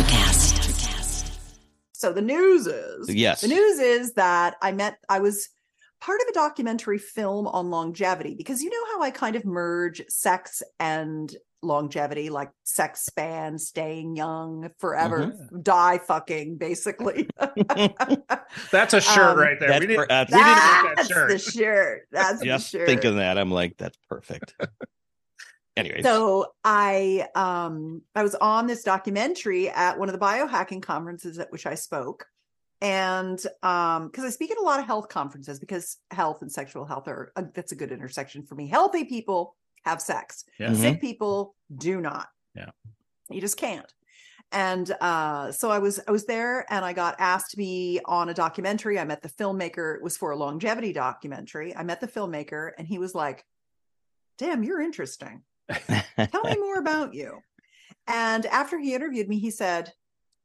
Electricast. So the news is Yes. the news is that I met I was part of a documentary film on longevity because you know how I kind of merge sex and longevity like sex span staying young forever Mm-hmm. die fucking basically That's a shirt Um, right there. That's We need, per- that's- we need to make that that's shirt. the shirt that's Just the shirt thinking that, I'm like, that's perfect. Anyways, so i um i was on this documentary at one of the biohacking conferences at which i spoke. And um because i speak at a lot of health conferences because health and sexual health are uh, that's a good intersection for me. Healthy people have sex. Yeah. Sick people do not. Yeah. you just can't. And uh so i was i was there and i got asked to be on a documentary. I met the filmmaker. It was for a longevity documentary. I met the filmmaker and he was like damn you're interesting tell me more about you. And after he interviewed me, he said,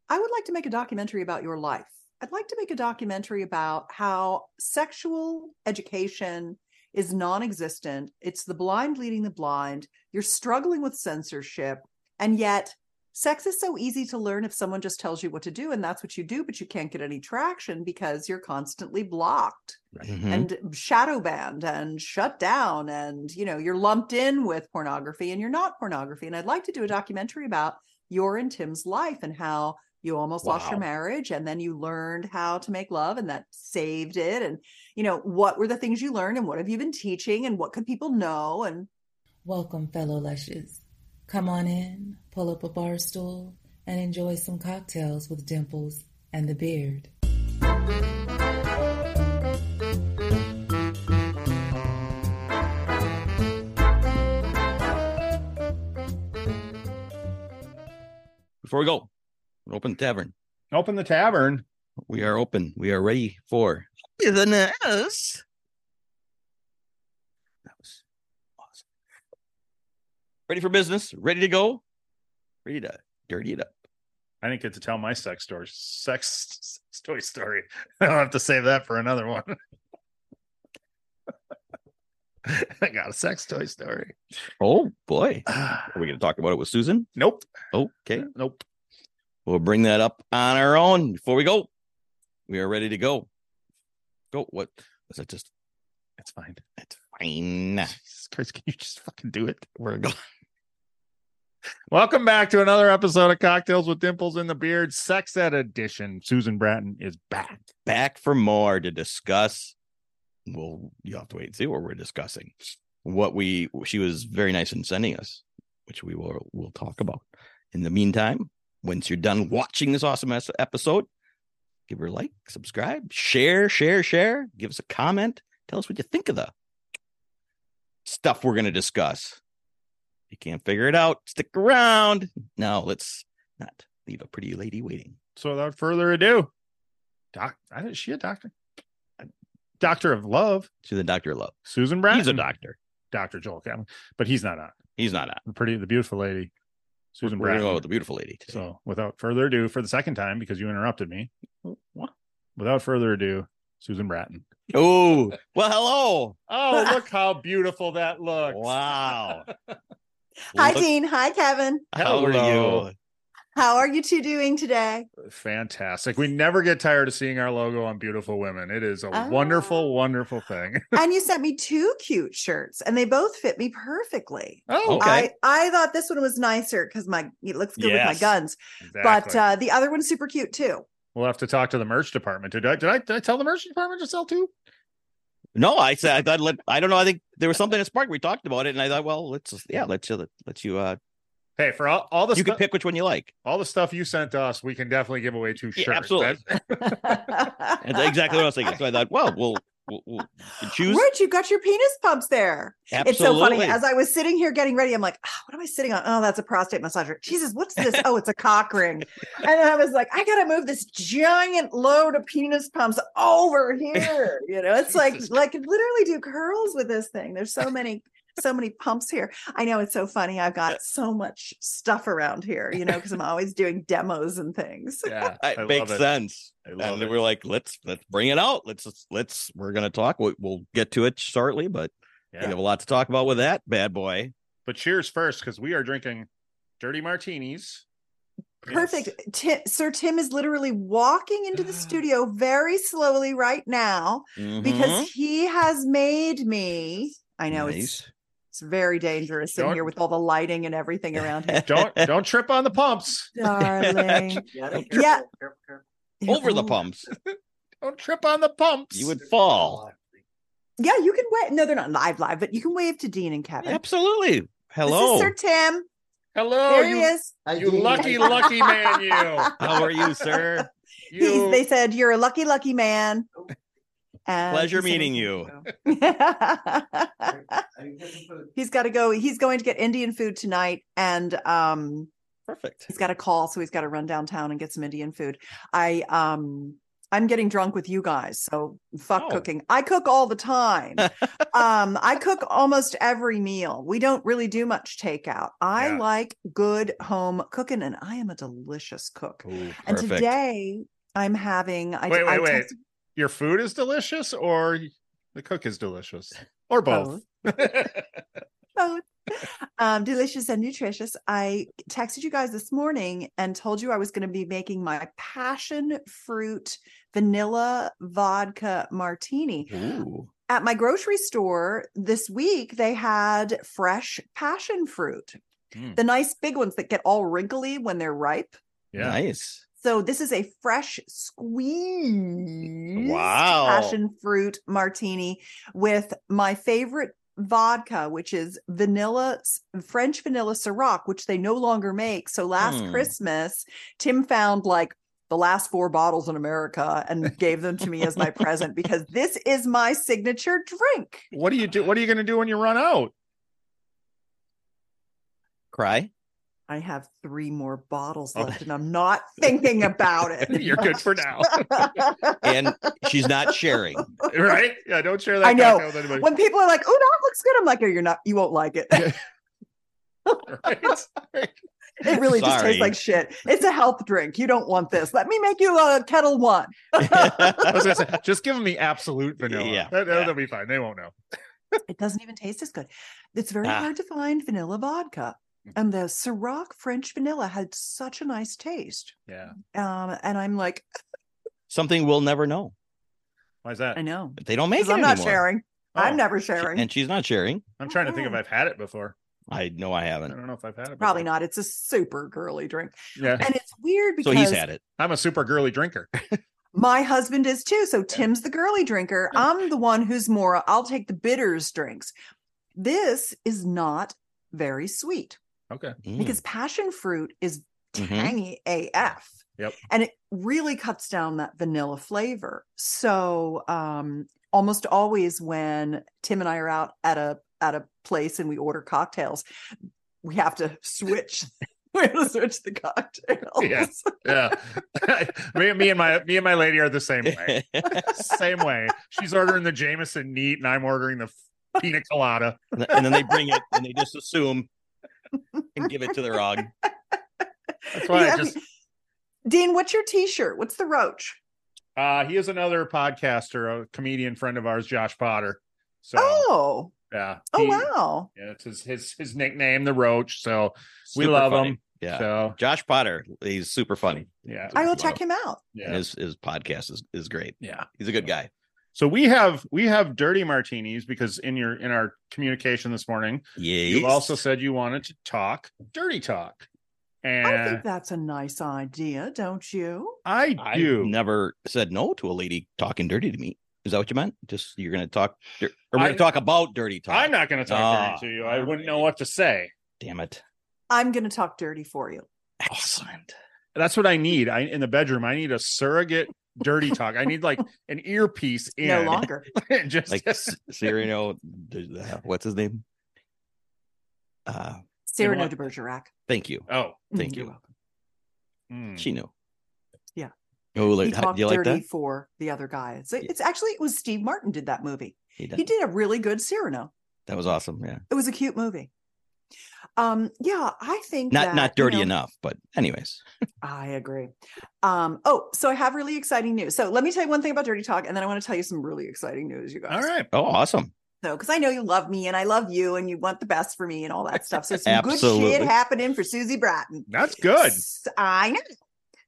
I would like to make a documentary about your life. I'd like to make a documentary about how sexual education is non existent. It's the blind leading the blind. You're struggling with censorship. And yet, sex is so easy to learn if someone just tells you what to do. And that's what you do, but you can't get any traction because you're constantly blocked Mhm. and shadow banned and shut down and you know you're lumped in with pornography and you're not pornography and i'd like to do a documentary about your and tim's life and how you almost lost your marriage and then you learned how to make love and that saved it and you know what were the things you learned and what have you been teaching and what could people know and Welcome, fellow lushes. Come on in, pull up a bar stool, and enjoy some cocktails with Dimples and the Beard. before we go, open the tavern. Open the tavern. We are open. We are ready for business. That was awesome. Ready for business? Ready to go? Ready to dirty it up. I didn't get to tell my sex story. Sex, sex toy story. I'll have to save that for another one. I got a sex toy story. Oh boy. Are we going to talk about it with Susan? nope. Okay. Nope. We'll bring that up on our own before we go. We are ready to go. Go. What was that just? It's fine. It's fine. Jesus Christ, can you just fucking do it? We're going. Welcome back to another episode of Cocktails with Dimples and the Beard, Sex Ed Edition. Susan Bratton is back. back for more to discuss. Well, you have to wait and see what we're discussing. What we she was very nice in sending us, which we will will talk about. In the meantime, once you're done watching this awesome episode, give her a like, subscribe, share, share, share. Give us a comment. Tell us what you think of the stuff we're going to discuss. You can't figure it out, stick around. Now, let's not leave a pretty lady waiting. So without further ado, doc, I- is she a doctor? Doctor of Love, To the doctor of love. Susan Bratton. He's a doctor. Doctor Joel Catlin, but he's not on. He's not on. The pretty, the beautiful lady, Susan gonna go with the beautiful lady today. So without further ado, for the second time because you interrupted me. What? Without further ado, Susan Bratton. Oh, well, hello. Oh, look how beautiful that looks! Wow. hi Look- dean hi kevin How are you? how are you two doing today Fantastic. We never get tired of seeing our logo on beautiful women. It is a Ah. wonderful, wonderful thing. and you sent me two cute shirts and they both fit me perfectly Oh, Okay. I, I thought this one was nicer because my it looks good with my Yes. guns but uh the other one's super cute too we'll have to talk to the merch department. Did I, did I, did I tell the merch department to sell two? No, I said I thought let I don't know. I think there was something that sparked. We talked about it, and I thought, well, let's just, yeah, let's you let you uh Hey, for all, all the you can pick which one you like. all the stuff you sent us, we can definitely give away two Yeah, shirts. absolutely. That's exactly what I was thinking. So I thought, well, we'll we'll, choose. Rich, you got your penis pumps there. Absolutely. It's so funny. As I was sitting here getting ready, I'm like, "Ah, what am I sitting on? Oh, that's a prostate massager. Jesus, what's this? Oh, it's a cock ring. And I was like, I gotta move this giant load of penis pumps over here. You know, it's like like literally do curls with this thing. There's so many, so many pumps here. I know it's so funny. I've got so much stuff around here, you know, because I'm always doing demos and things. yeah, It I makes love it. sense. I love And it. we're like, let's let's bring it out. Let's let's, let's we're gonna talk. We'll, we'll get to it shortly, but we have a lot to talk about with that bad boy. But cheers first, because we are drinking dirty martinis Perfect. Ti- Sir Tim is literally walking into the studio very slowly right now Mhm. because he has made me. I know it's Nice. it's very dangerous in Don't- here with all the lighting and everything around here, Don't don't trip on the pumps. darling. Yeah, Yeah. over the Oh, pumps. Don't trip on the pumps. You would fall. Yeah, you can wave. No, they're not live, live, but you can wave to Dean and Kevin. Absolutely. This Hello. is Sir Tim. Hello, there you, he is. you lucky, lucky man, you. How are you, sir? He's, You, they said you're a lucky, lucky man. Oh. And Pleasure meeting you. he's got to go. He's going to get Indian food tonight, and um, Perfect. he's got a call, so he's got to run downtown and get some Indian food. I um, I'm getting drunk with you guys, so fuck Oh. cooking. I cook all the time. um, I cook almost every meal. We don't really do much takeout. I Yeah. like good home cooking, and I am a delicious cook. Ooh, And today I'm having. I, Wait, I wait, wait. texted- your food is delicious, or the cook is delicious, or both. both. um, delicious and nutritious. I texted you guys this morning and told you I was going to be making my passion fruit vanilla vodka martini. Ooh. At my grocery store this week, they had fresh passion fruit, Mm. the nice big ones that get all wrinkly when they're ripe. yeah. Nice. So this is a fresh squeezed Wow. passion fruit martini with my favorite vodka, which is vanilla French vanilla Ciroc, which they no longer make. So last Hmm. Christmas, Tim found like the last four bottles in America and gave them to me as my present because this is my signature drink. What do you do? What are you going to do when you run out? Cry. I have three more bottles Oh. left and I'm not thinking about it. You're good for now, And she's not sharing. right? Yeah, don't share that. I know. with anybody. when people are like, "Oh, that looks good," I'm like, "Oh, you're not. You won't like it. Right? Right. it really just tastes like shit. It's a health drink. You don't want this. Let me make you a Ketel One." I was gonna say, just give them the Absolut Vanilla. Yeah, that, yeah. will be fine. They won't know. it doesn't even taste as good. It's very Ah. hard to find vanilla vodka, and the Ciroc French vanilla had such a nice taste. Yeah. Um, and I'm like, Something we'll never know. Why is that? I know. They don't make it I'm not sharing. Oh, I'm never sharing. And she's not sharing. I'm trying to think if Oh. I've had it before. I know I I haven't. I don't know if I've had it. Probably before. not. It's a super girly drink, Yeah. and it's weird So because he's had it. I'm a super girly drinker. My husband is too. So Tim's the girly drinker. I'm the one who's more, I'll take the bitters drinks. This is not very sweet Okay. Mm. because passion fruit is Mhm. tangy AF. Yep. And it really cuts down that vanilla flavor. So um almost always when Tim and I are out at a at a place and we order cocktails, we have to switch. we have to switch the cocktails. Yeah. Yeah. me, me and my me and my lady are the same way. Same way. She's ordering the Jameson neat, and I'm ordering the pina colada. and then they bring it and they just assume and give it to the wrong. That's why Yeah, I just. Dean, what's your t-shirt? What's the roach? Uh, he is another podcaster, a comedian friend of ours, Josh Potter. So oh, yeah. oh he- wow. Yeah, it's his his his nickname, the Roach. So we love funny. him. Yeah. So Josh Potter, he's super funny. yeah, I will check him out. yeah, And his his podcast is, is great. yeah. He's a good guy. So we have we have dirty martinis because in your in our communication this morning, Yeah. you've also said you wanted to talk dirty talk, And I think that's a nice idea, don't you? I, I do. never said no to a lady talking dirty to me. Is that what you meant? Just you're gonna talk dir- or we're I- gonna talk about dirty talk. I'm not going to talk Ah, dirty to you. I wouldn't know what to say. Damn it. I'm going to talk dirty for you. Excellent. That's what I need. I in the bedroom. I need a surrogate dirty talk. I need like an earpiece in. No longer. Just Like Cyrano, the- the- what's his name? Uh Cyrano what? de Bergerac. thank you. oh, Thank You're you. welcome. mm. She knew. Yeah. Oh, He like, how- talked do you like dirty that? for the other guy. It's, Yeah. it's actually it was Steve Martin did that movie. He did. He did a really good Cyrano. That was awesome. Yeah. It was a cute movie. Um, yeah, I think Not that, not you dirty know, enough, but anyways. I agree. Um, oh, so I have really exciting news. So let me tell you one thing about Dirty Talk, and then I want to tell you some really exciting news, you guys. All right. Oh, awesome. So, because I know you love me and I love you and you want the best for me and all that stuff. So, some good shit happening for Susie Bratton. That's good. I know.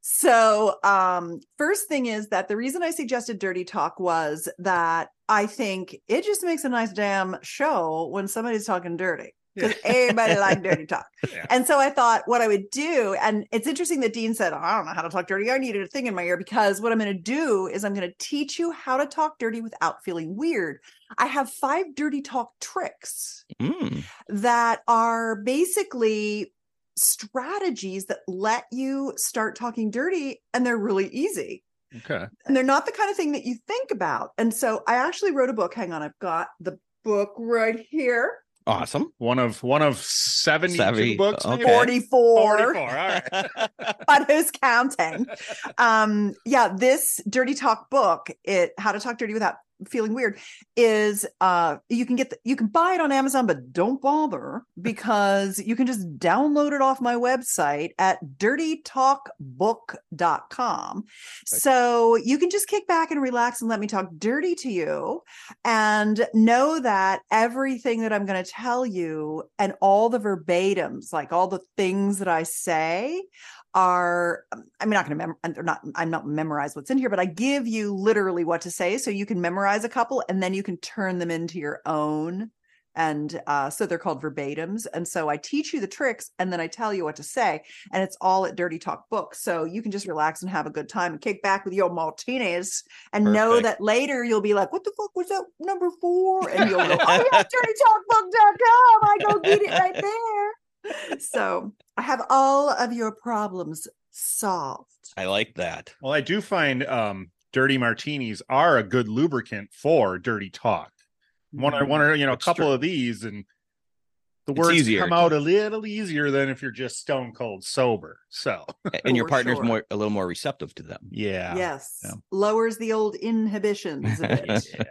So, um, first thing is that the reason I suggested Dirty Talk was that I think it just makes a nice damn show when somebody's talking dirty because everybody like dirty talk. Yeah. And so I thought what I would do, and it's interesting that Dean said, I don't know how to talk dirty. I needed a thing in my ear because what I'm going to do is I'm going to teach you how to talk dirty without feeling weird. I have five dirty talk tricks Mm. that are basically strategies that let you start talking dirty and they're really easy Okay. and they're not the kind of thing that you think about and so i actually wrote a book hang on i've got the book right here Awesome. One of one of 72 Seventy, books. okay. 44 44. All right. but who's counting um yeah this dirty talk book it how to talk dirty without feeling weird is uh you can get the, you can buy it on amazon but don't bother because you can just download it off my website at dirtytalkbook.com so you can just kick back and relax and let me talk dirty to you and know that everything that i'm going to tell you and all the verbatims like all the things that i say are um, i'm not going to mem- they're not i'm not memorize what's in here but i give you literally what to say. So you can memorize a couple and then you can turn them into your own and uh, so they're called verbatims. And so i teach you the tricks and then i tell you what to say and it's all at dirty talk book so you can just relax and have a good time and kick back with your martinis and know that later you'll be like what the fuck was that number four? And you'll go oh yeah dirtytalkbook.com i go get it right there so i have all of your problems solved I like that. Well, I do find um, dirty martinis are a good lubricant for dirty talk. One or one or you know a couple true. of these, and the It's words easier. come out a little easier than if you're just stone cold sober. So And your partner's sure. more a little more receptive to them. yeah, yes Yeah. lowers the old inhibitions a bit. yeah,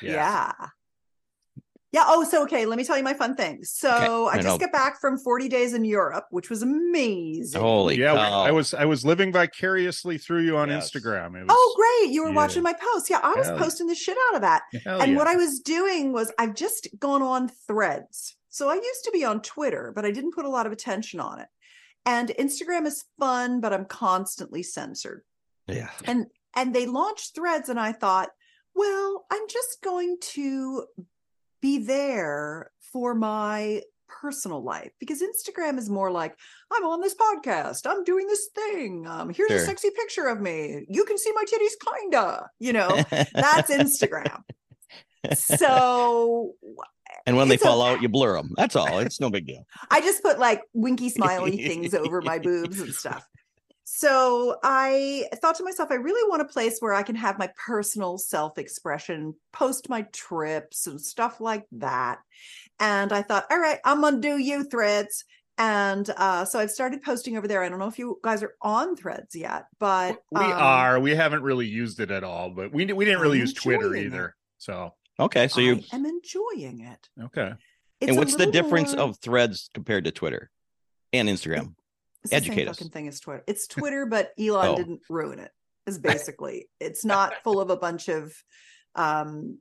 Yeah. Yeah. Oh, so okay. Let me tell you my fun thing. So I I just got back from 40 days in Europe, which was amazing. Holy yeah. cow. I was I was living vicariously through you on Yes. Instagram. It oh, was, Oh, great. You were yeah. watching my post. Yeah, I was Hell yeah. posting the shit out of that. Hell and yeah. what I was doing was I've just gone on threads. So I used to be on Twitter, but I didn't put a lot of attention on it. And Instagram is fun, but I'm constantly censored. yeah. and and they launched threads and i thought well i'm just going to be there for my personal life because instagram is more like i'm on this podcast i'm doing this thing um here's a sexy picture of me you can see my titties kinda you know that's instagram so and when they fall out, you blur them. That's all. It's no big deal. I just put like winky smiley things over my boobs and stuff. So I thought to myself, I really want a place where I can have my personal self expression, post my trips and stuff like that. And I thought, all right, I'm going to do you threads. And uh, so I've started posting over there. I don't know if you guys are on threads yet, but we um, are. We haven't really used it at all, but we we didn't really I'm use Twitter enjoying either. So Okay. So you I am enjoying it. okay. It's and what's the difference more- of threads compared to Twitter and Instagram? It's the Educate same us. fucking thing as Twitter. It's Twitter, but Elon Oh. didn't ruin it. Is basically it's not full of a bunch of um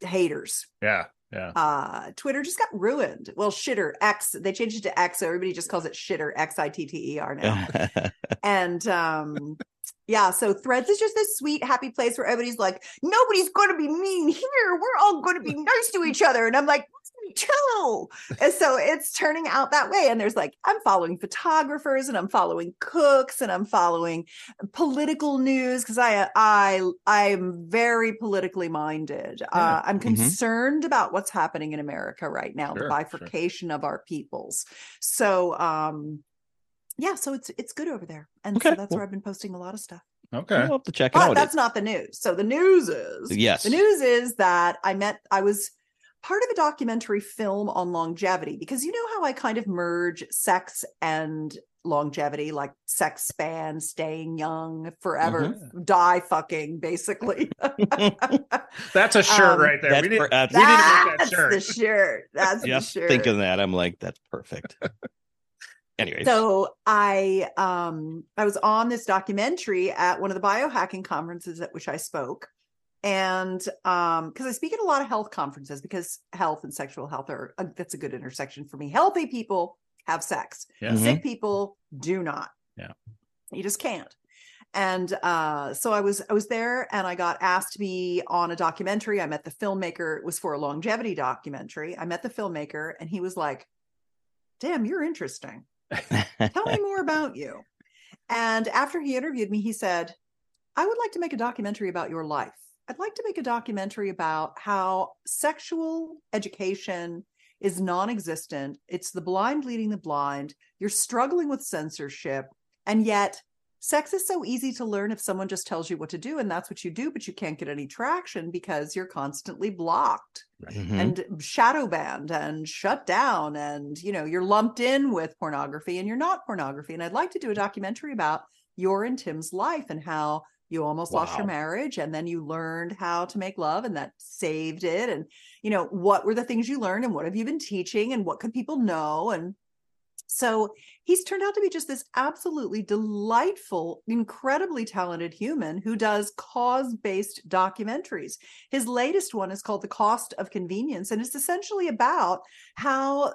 haters. Yeah, yeah. Uh Twitter just got ruined. Well, shitter X. They changed it to X, so everybody just calls it shitter X I T T E R now. and um yeah, so Threads is just this sweet, happy place where everybody's like, nobody's going to be mean here. We're all going to be nice to each other. And I'm like, chill. And so it's turning out that way. And there's like, I'm following photographers and I'm following cooks and I'm following political news because I I I'm very politically minded. Uh, I'm Mhm. concerned about what's happening in America right now, Sure, the sure. bifurcation of our peoples. So um yeah, so it's it's good over there. And Okay, so that's cool. where I've been posting a lot of stuff. Okay. I'll have to check it But out. that's not the news. So the news is yes. the news is that I met, I was part of a documentary film on longevity because you know how I kind of merge sex and longevity, like sex span, staying young forever, die fucking, basically. That's a shirt Um, right there. That's we didn't, per- that's- we didn't make That's that shirt. the shirt. That's Just the shirt. thinking that, I'm like, that's perfect. Anyways. So I um I was on this documentary at one of the biohacking conferences at which I spoke. and um because i speak at a lot of health conferences because health and sexual health are uh, that's a good intersection for me healthy people have sex Yeah. Mhm. sick people do not Yeah. you just can't and uh so i was i was there and i got asked to be on a documentary i met the filmmaker it was for a longevity documentary i met the filmmaker and he was like damn you're interesting tell me more about you. And after he interviewed me he said i would like to make a documentary about your life. I'd like to make a documentary about how sexual education is non-existent. It's the blind leading the blind. You're struggling with censorship. And yet sex is so easy to learn if someone just tells you what to do and that's what you do but you can't get any traction because you're constantly blocked Mhm. and shadow banned and shut down and you know you're lumped in with pornography and you're not pornography. And i'd like to do a documentary about your and tim's life and how you almost lost your marriage and then you learned how to make love and that saved it. And you know what were the things you learned and what have you been teaching and what could people know? And so he's turned out to be just this absolutely delightful, incredibly talented human who does cause based documentaries. His latest one is called The Cost of Convenience, and it's essentially about how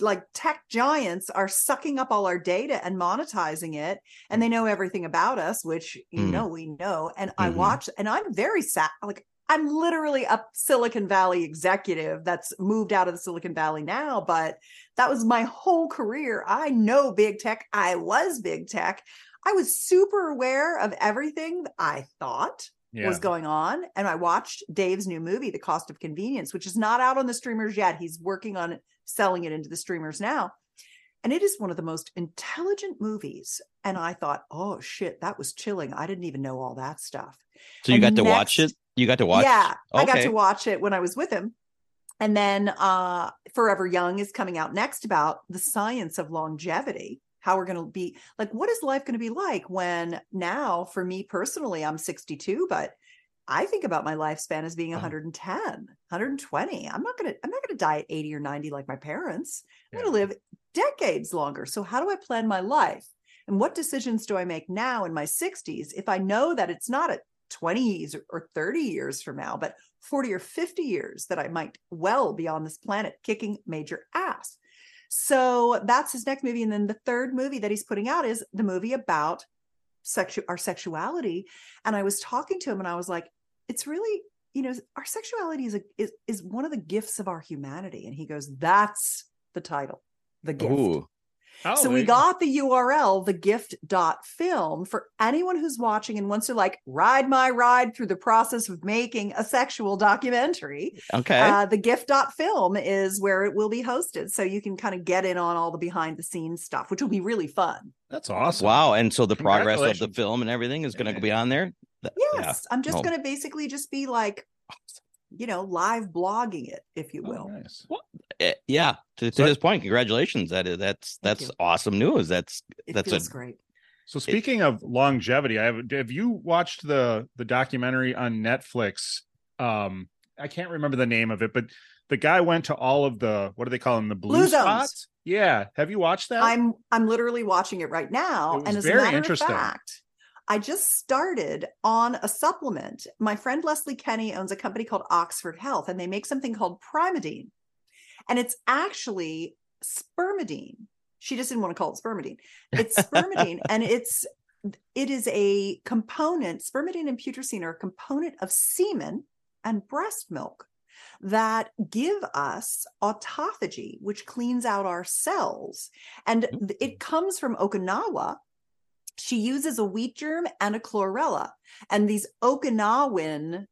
like tech giants are sucking up all our data and monetizing it and they know everything about us which you Mm. know we know and i Mhm. watch and i'm very sad like i'm literally a silicon valley executive that's moved out of the silicon valley now but that was my whole career i know big tech i was big tech i was super aware of everything i thought Yeah. was going on. And I watched Dave's new movie, The Cost of Convenience, which is not out on the streamers yet. He's working on selling it into the streamers now. And it is one of the most intelligent movies. And I thought, oh shit, that was chilling. I didn't even know all that stuff. so you and got to watch it you got to watch Yeah, I got to watch it when I was with him. And then uh Forever Young is coming out next about the science of longevity. How we're going to be like, what is life going to be like when now, for me personally, I'm 62, but I think about my lifespan as being Uh-huh. 110, 120. I'm not going to, I'm not going to die at 80 or 90 like my parents. I'm Yeah. going to live decades longer. So how do I plan my life? And what decisions do I make now in my 60s if I know that it's not at 20s or- or 30 years from now, but 40 or 50 years that I might well be on this planet kicking major ass. So that's his next movie. And then the third movie that he's putting out is the movie about sexu- our sexuality. And I was talking to him and I was like, it's really, you know, our sexuality is a is, is one of the gifts of our humanity. And he goes, That's the title, the gift. Ooh. Oh, So we got the URL, the gift dot film for anyone who's watching and wants to like ride my ride through the process of making a sexual documentary. okay Uh, the gift dot film is where it will be hosted. So you can kind of get in on all the behind the scenes stuff, which will be really fun. That's awesome. wow and so the progress of the film and everything is going to Yeah. be on there Yes. yeah. I'm just Oh. going to basically just be like, you know, live blogging it, if you Oh, will. nice. Eh, yeah to, to So- his point congratulations that is that's that's awesome news that's It That's a- great. So speaking of longevity, I have have you watched the the documentary on Netflix? Um, I can't remember the name of it, but the guy went to all of the what do they call them? The blue, Blue zones. spots. Yeah, have you watched that? I'm I'm literally watching it right now. It and was as a matter interesting. of fact, I just started on a supplement. My friend Leslie Kenny owns a company called Oxford Health, and they make something called Primeadine. And it's actually spermidine. She just didn't want to call it spermidine. It's spermidine, and it's it is a component, spermidine and putrescine are a component of semen and breast milk that give us autophagy, which cleans out our cells. And mm-hmm. it comes from Okinawa. She uses a wheat germ and a chlorella. And these Okinawan,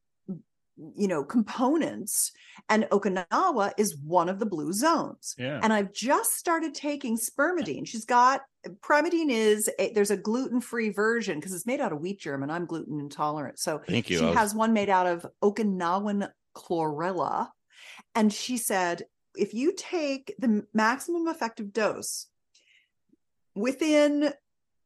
you know, components, and Okinawa is one of the blue zones. yeah. And I've just started taking spermidine. She's got Primeadine is a, there's a gluten-free version because it's made out of wheat germ and I'm gluten intolerant. So thank you she was- has one made out of Okinawan chlorella. And she said, if you take the maximum effective dose within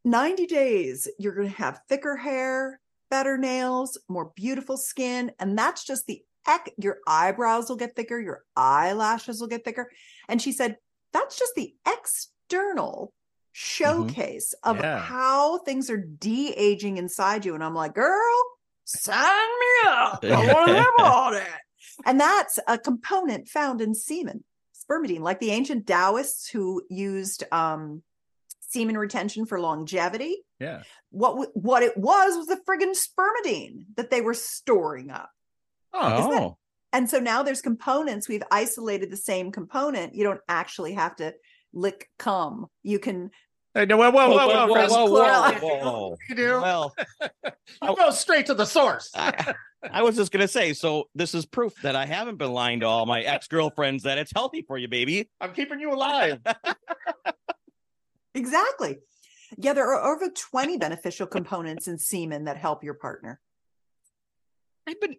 90 days, you're going to have thicker hair, better nails, more beautiful skin. And that's just the ec- your eyebrows will get thicker, your eyelashes will get thicker. And she said, that's just the external showcase of Yeah. how things are de-aging inside you. And I'm like, girl, sign me up. I want to have all that. And that's a component found in semen, spermidine, like the ancient Taoists who used um, semen retention for longevity. Yeah. What w- what it was was the friggin' spermidine that they were storing up. Oh, And so now there's components. We've isolated the same component. You don't actually have to lick cum. You can Hey, no, whoa, whoa, whoa, whoa, whoa, Chris. whoa, Chlorella. whoa, whoa. You do? Well, You go straight to the source. I, I was just gonna say, so this is proof that I haven't been lying to all my ex girlfriends that it's healthy for you, baby. I'm keeping you alive. exactly. Yeah, there are over 20 beneficial components in semen that help your partner. I've been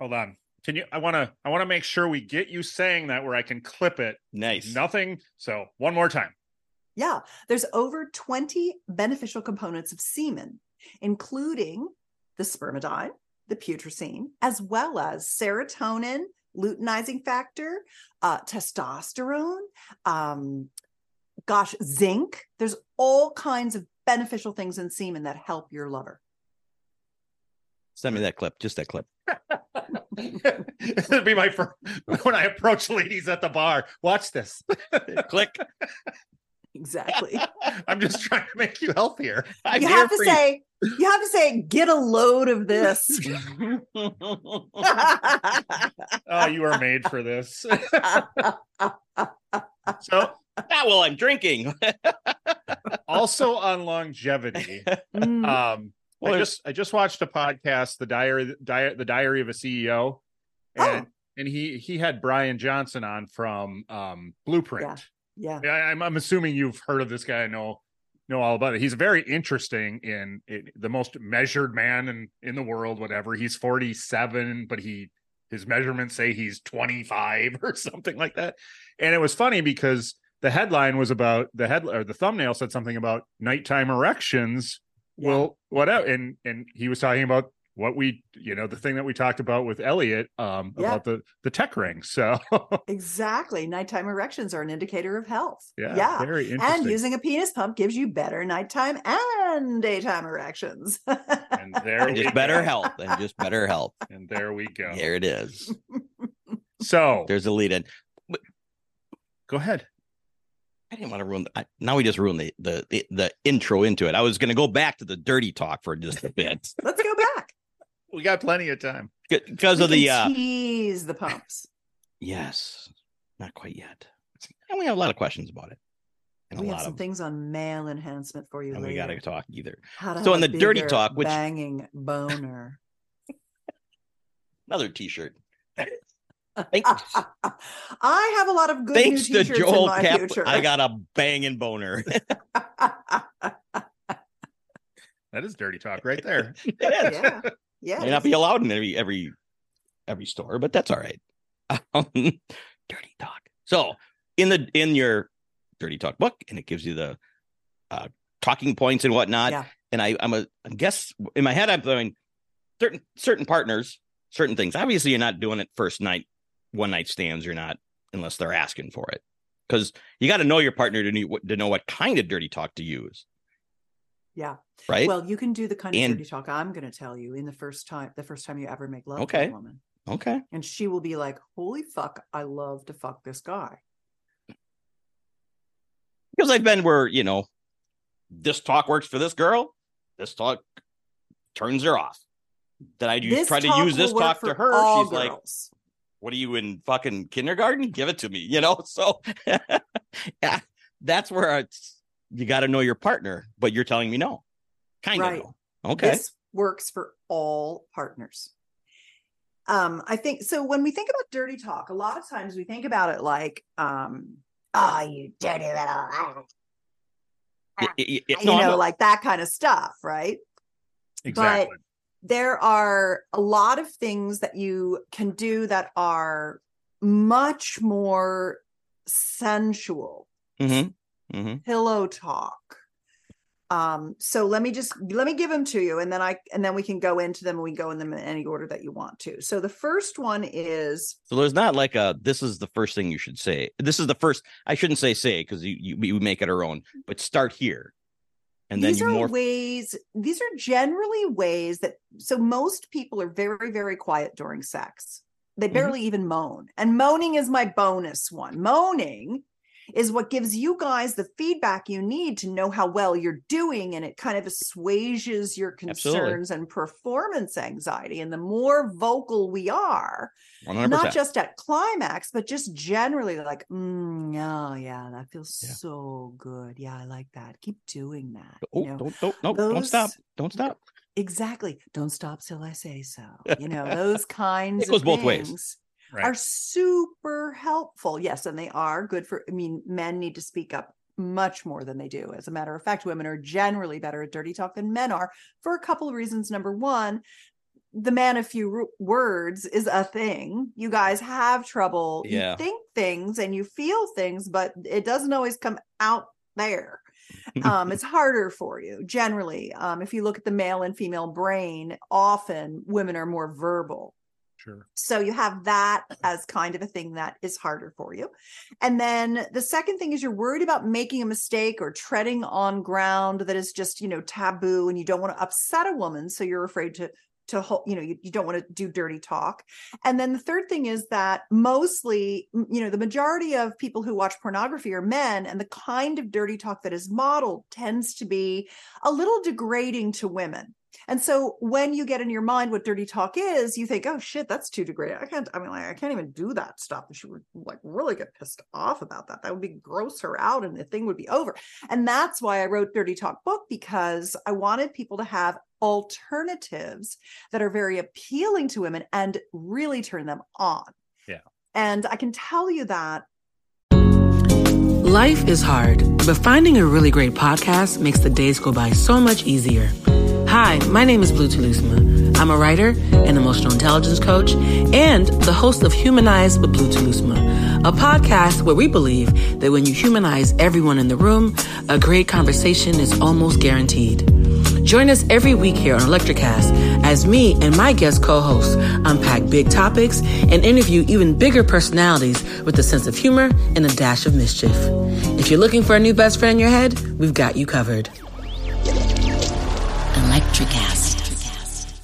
Hold on. Can you? I want to. I want to make sure we get you saying that where I can clip it. nice. Nothing. So one more time. Yeah, there's over 20 beneficial components of semen, including the spermidine, the putrescine, as well as serotonin, luteinizing factor, uh, testosterone, um, gosh, zinc. There's all kinds of beneficial things in semen that help your lover. Send me that clip, just that clip. It'd be my first when I approach ladies at the bar. Watch this. Click. Exactly. I'm just trying to make you healthier. I'm you have to say, you have to say, get a load of this. Oh, you are made for this. so Ah, well, I'm drinking. also on longevity. Mm. Um, Well, I just I just watched a podcast, the diary, di- the diary of a CEO, Oh. and and he he had Brian Johnson on from um, Blueprint. yeah. Yeah, I'm I'm assuming you've heard of this guy. I know know all about it. He's very interesting in it, the most measured man in in the world. Whatever he's 47, but he his measurements say he's 25 or something like that. And it was funny because the headline was about the head or the thumbnail said something about nighttime erections. Yeah. Well, whatever, and and he was talking about what we you know the thing that we talked about with Elliot um Yeah. about the the tech ring. So Exactly. Nighttime erections are an indicator of health. yeah, Yeah. very interesting. And using a penis pump gives you better nighttime and daytime erections. and there we just better health and just better health. And there we go. There it is. So There's a lead in. go ahead. I didn't want to ruin. The, I, now we just ruined the, the the the intro into it. I was going to go back to the dirty talk for just a bit Let's go back. We got plenty of time. because We of the can uh tease the pumps. yes, not quite yet, and we have a lot of questions about it, and we a have lot some of things on male enhancement for you and later. we got to talk either. How to So in the dirty talk, which- banging boner. Another T-shirt. Thanks, I have a lot of good thanks new to t-shirts Joel in my Kep, future. I got a banging boner. That is dirty talk right there. It is. yeah. Yeah. May not be allowed in every every every store, but that's all right. Um, dirty talk. So in the in your dirty talk book, and it gives you the uh, talking points and whatnot. Yeah. And I I'm a I guess in my head I'm going certain certain partners, certain things. Obviously, you're not doing it first night, one night stands. You're not unless they're asking for it, because you got to know your partner to know, to know what kind of dirty talk to use. Yeah. Right. Well, you can do the kind of And- dirty talk I'm going to tell you in the first time, the first time you ever make love Okay. to a woman. okay. And she will be like, holy fuck, I love to fuck this guy. because I've been where you know this talk works for this girl, this talk turns her off. Then I This try to use this talk to her. She's like, girls. "What are you in fucking kindergarten? Give it to me," you know. So yeah, that's where it's you got to know your partner, but you're telling me no, kind Right. of no. Okay, This works for all partners. Um, I think so. When we think about dirty talk, a lot of times we think about it like, um, oh, you dirty little, Y- y- y- you no, I'm know, a- like that kind of stuff, right? Exactly. There are a lot of things that you can do that are much more sensual Mhm, mhm. pillow talk um so let me just let me give them to you and then i and then we can go into them and we go in them in any order that you want to so the first one is So there's not like a this is the first thing you should say. This is the first I shouldn't say say because you, you we make it our own, but start here. And then these are more ways these are generally ways that so most people are very very quiet during sex. They Mhm. barely even moan. And moaning is my bonus one. Moaning is what gives you guys the feedback you need to know how well you're doing and it kind of assuages your Absolutely. concerns and performance anxiety and the more vocal we are 100%. not just at climax, but just generally like, mm, oh yeah, that feels Yeah. so good. Yeah, I like that. Keep doing that. oh, you know, don't don't no, don't stop. Don't stop. exactly. Don't stop till I say so. You know, those kinds It goes of both ways. Right. are super helpful. Yes, and they are good for. I mean, men need to speak up much more than they do. As a matter of fact, women are generally better at dirty talk than men are for a couple of reasons. Number one, the man of few words is a thing. You guys have trouble. Yeah. You think things and you feel things, but it doesn't always come out there. um, it's harder for you generally. Um, if you look at the male and female brain, often women are more verbal. Sure. So you have that as kind of a thing that is harder for you. And then the second thing is you're worried about making a mistake or treading on ground that is just, you know, taboo and you don't want to upset a woman. So you're afraid to to hold, you know, you, you don't want to do dirty talk. And then the third thing is that mostly, you know, the majority of people who watch pornography are men, and the kind of dirty talk that is modeled tends to be a little degrading to women. And so when you get in your mind what dirty talk is, you think, oh shit, that's too degrading. I can't, I mean, like, I can't even do that stuff. And she would like really get pissed off about that. That would be gross her out and the thing would be over. And that's why I wrote Dirty Talk book because I wanted people to have alternatives that are very appealing to women and really turn them on. Yeah. And I can tell you that Life is hard, but finding a really great podcast makes the days go by so much easier. Hi, my name is Blue Telusma. I'm a writer, an emotional intelligence coach, and the host of Humanize with Blue Telusma, a podcast where we believe that when you humanize everyone in the room, a great conversation is almost guaranteed. Join us every week here on Electricast as me and my guest co-hosts unpack big topics and interview even bigger personalities with a sense of humor and a dash of mischief. If you're looking for a new best friend in your head, we've got you covered. Electricast.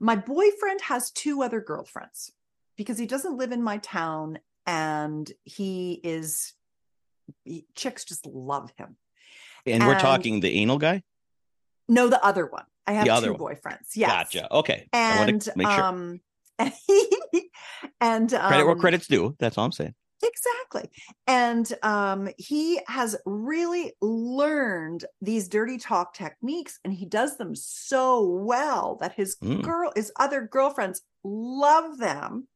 my boyfriend has two other girlfriends because he doesn't live in my town and he is he- chicks just love him. and we're talking the anal guy. No, the other one. I have The other two one. boyfriends. Yes. Gotcha. Okay. And to make sure um and um, credit where credit's due. That's all I'm saying. Exactly. And um, he has really learned these dirty talk techniques and he does them so well that his Mm. girl, his other girlfriends love them.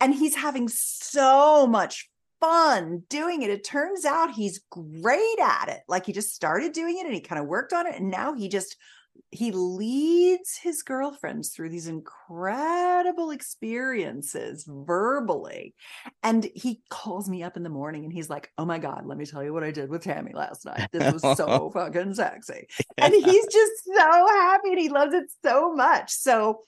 And he's having so much fun doing it. It turns out he's great at it. Like he just started doing it and he kind of worked on it. And now he just he leads his girlfriends through these incredible experiences verbally. And he calls me up in the morning and he's like, Oh my God, let me tell you what I did with Tammy last night. This was so fucking sexy. And he's just so happy and he loves it so much. So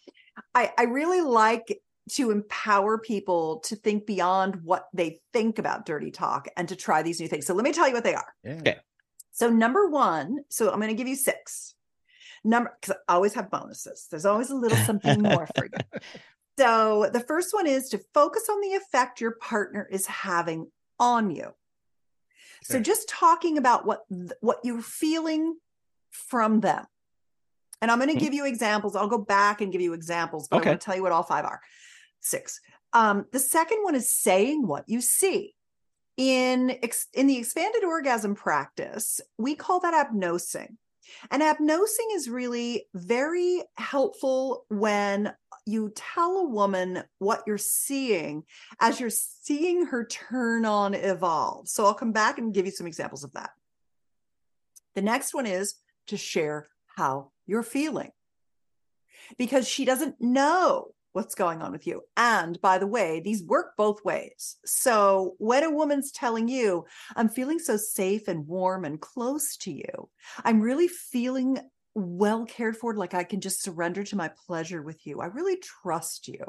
I, I really like to empower people to think beyond what they think about dirty talk and to try these new things. So let me tell you what they are. Yeah. Okay. So number one, so I'm going to give you six. Number because I always have bonuses. There's always a little something more for you. So the first one is to focus on the effect your partner is having on you. So just talking about what what you're feeling from them. And I'm going to Mhm. give you examples. I'll go back and give you examples, but Okay. want to tell you what all five are. Six. Um, the second one is saying what you see in ex- in the expanded orgasm practice we call that apnosing and apnosing is really very helpful when you tell a woman what you're seeing as you're seeing her turn on evolve. So i'll come back and give you some examples of that. The next one is to share how you're feeling. Because she doesn't know what's going on with you. And by the way, these work both ways. So when a woman's telling you, I'm feeling so safe and warm and close to you, I'm really feeling well cared for, like I can just surrender to my pleasure with you. I really trust you.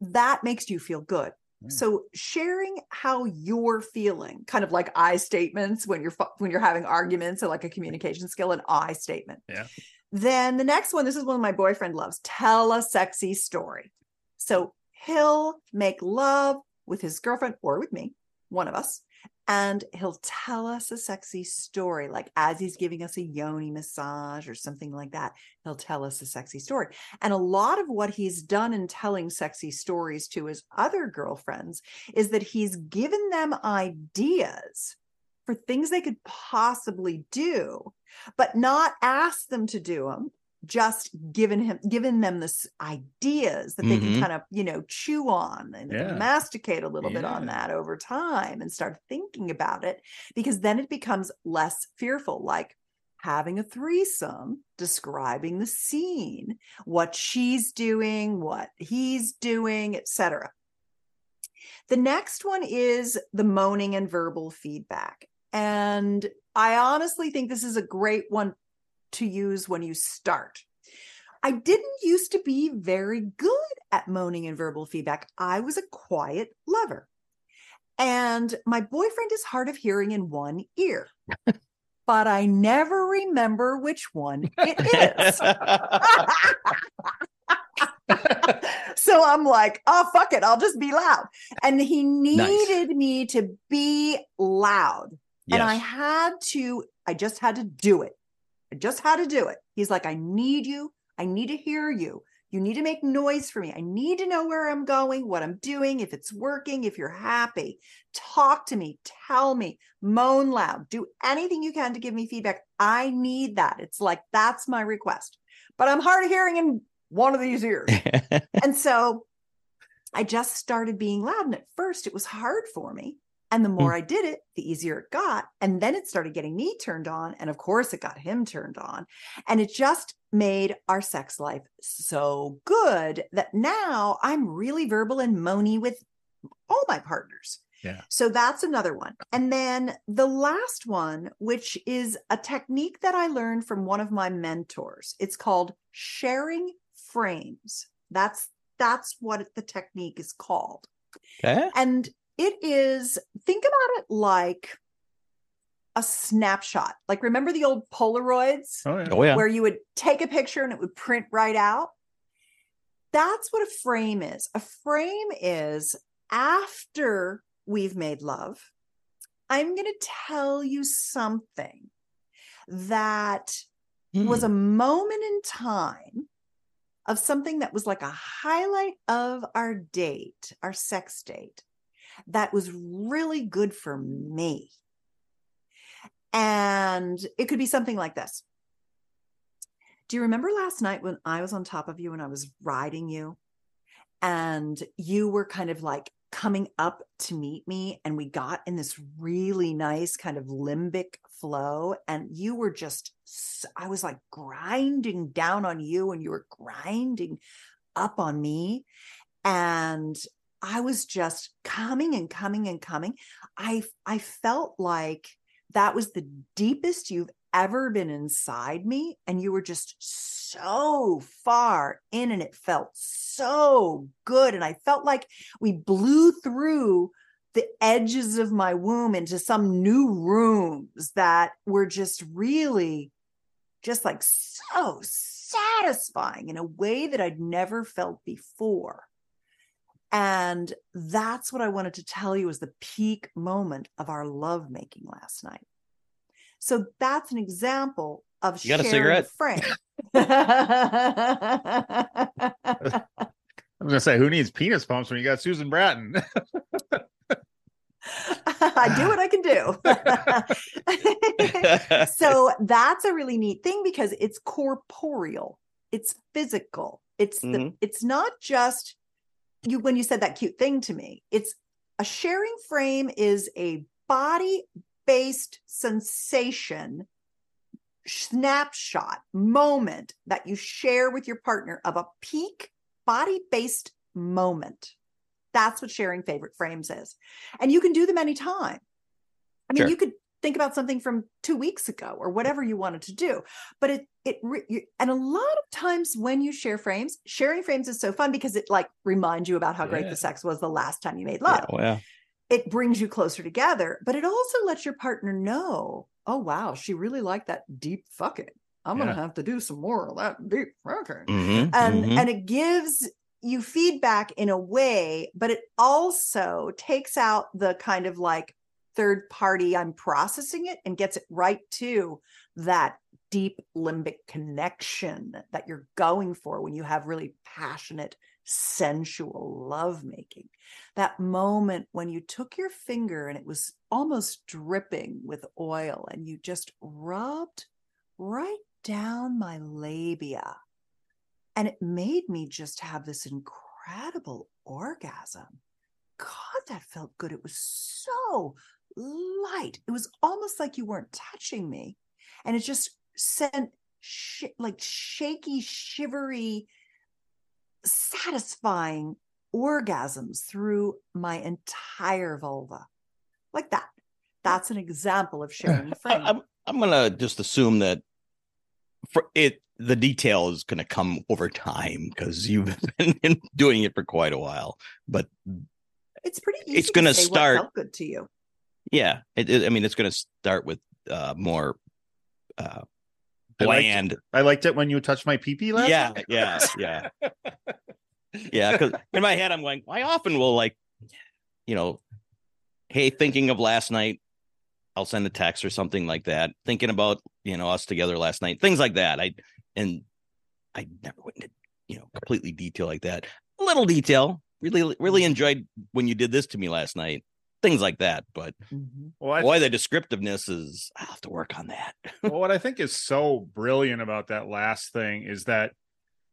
That makes you feel good. Mm. So sharing how you're feeling, kind of like I statements when you're when you're having arguments, or like a communication skill, an I statement. Yeah. Then the next one, this is one my boyfriend loves. Tell a sexy story. So he'll make love with his girlfriend or with me, one of us, and he'll tell us a sexy story, like as he's giving us a yoni massage or something like that. He'll tell us a sexy story. And a lot of what he's done in telling sexy stories to his other girlfriends is that he's given them ideas for things they could possibly do, but not ask them to do them. Just given him, given them this ideas that they Mhm. can kind of, you know, chew on and Yeah. masticate a little bit on that over time and start thinking about it, because then it becomes less fearful. Like having a threesome, describing the scene, what she's doing, what he's doing, etc. The next one is the moaning and verbal feedback. And I honestly think this is a great one to use when you start. I didn't used to be very good at moaning and verbal feedback. I was a quiet lover. And my boyfriend is hard of hearing in one ear, but I never remember which one it is. so I'm like, oh, fuck it. I'll just be loud. And he needed me to be loud. And I had to, I just had to do it. I just had to do it. He's like, I need you. I need to hear you. You need to make noise for me. I need to know where I'm going, what I'm doing, if it's working, if you're happy. Talk to me, tell me, moan loud, do anything you can to give me feedback. I need that. It's like, that's my request. But I'm hard of hearing in one of these ears. and so I just started being loud. And at first, it was hard for me. And the more mm. I did it, the easier it got. And then it started getting me turned on. And of course, it got him turned on. And it just made our sex life so good that now I'm really verbal and moany with all my partners. Yeah. So that's another one. And then the last one, which is a technique that I learned from one of my mentors. It's called sharing frames. That's that's what the technique is called. okay. And it is, think about it like a snapshot. Like, remember the old Polaroids Oh, yeah. Oh yeah. where you would take a picture and it would print right out? That's what a frame is. A frame is after we've made love, I'm going to tell you something that was Hmm. a moment in time of something that was like a highlight of our date, our sex date, that was really good for me. And it could be something like this. Do you remember last night when I was on top of you and I was riding you and you were kind of like coming up to meet me and we got in this really nice kind of limbic flow and you were just I was like grinding down on you and you were grinding up on me and I was just coming and coming and coming I I felt like that was the deepest you've ever been inside me and you were just so far in and it felt so good and I felt like we blew through the edges of my womb into some new rooms that were just really just like so satisfying in a way that I'd never felt before. And that's what I wanted to tell you was the peak moment of our lovemaking last night. So that's an example of You got a cigarette? frame. I was gonna say, who needs penis pumps when you got Susan Bratton? I do what I can do. so that's a really neat thing because it's corporeal it's physical it's the Mhm. it's not just you when you said that cute thing to me it's a sharing frame is a body based sensation snapshot moment that you share with your partner of a peak body based moment. That's what sharing favorite frames is. And you can do them anytime. I mean Sure. you could think about something from two weeks ago or whatever you wanted to do. But it it re- and a lot of times when you share frames sharing frames is so fun because it like reminds you about how great the sex was the last time you made love. Yeah, well, it brings you closer together but it also lets your partner know oh wow she really liked that deep fucking. I'm gonna have to do some more of that deep fucking. Mhm, and mhm. and it gives you feedback in a way but it also takes out the kind of like third party i'm processing it and gets it right to that deep limbic connection that you're going for when you have really passionate sensual lovemaking that moment when you took your finger and it was almost dripping with oil and you just rubbed right down my labia and it made me just have this incredible orgasm. God, that felt good. It was so light. It was almost like you weren't touching me. And it just sent sh- like shaky, shivery, satisfying orgasms through my entire vulva. Like that. That's an example of sharing the frame. I, am I'm gonna just assume that for it the detail is gonna come over time because you've been doing it for quite a while. But it's pretty easy. it's gonna to start- good to you. Yeah, it, it- I mean it's gonna start with uh more uh I liked- bland. I liked it when you touched my pee pee last Yeah, night. yeah, yeah, yeah. Because in my head I'm going, I often will like, you know, hey, thinking of last night. I'll send a text or something like that. Thinking about you know us together last night, things like that. I and I never went into you know completely detail like that. A little detail. Really, really enjoyed when you did this to me last night. Things like that. But mm-hmm. Well, I boy, the descriptiveness is. I will have to work on that. well, what I think is so brilliant about that last thing is that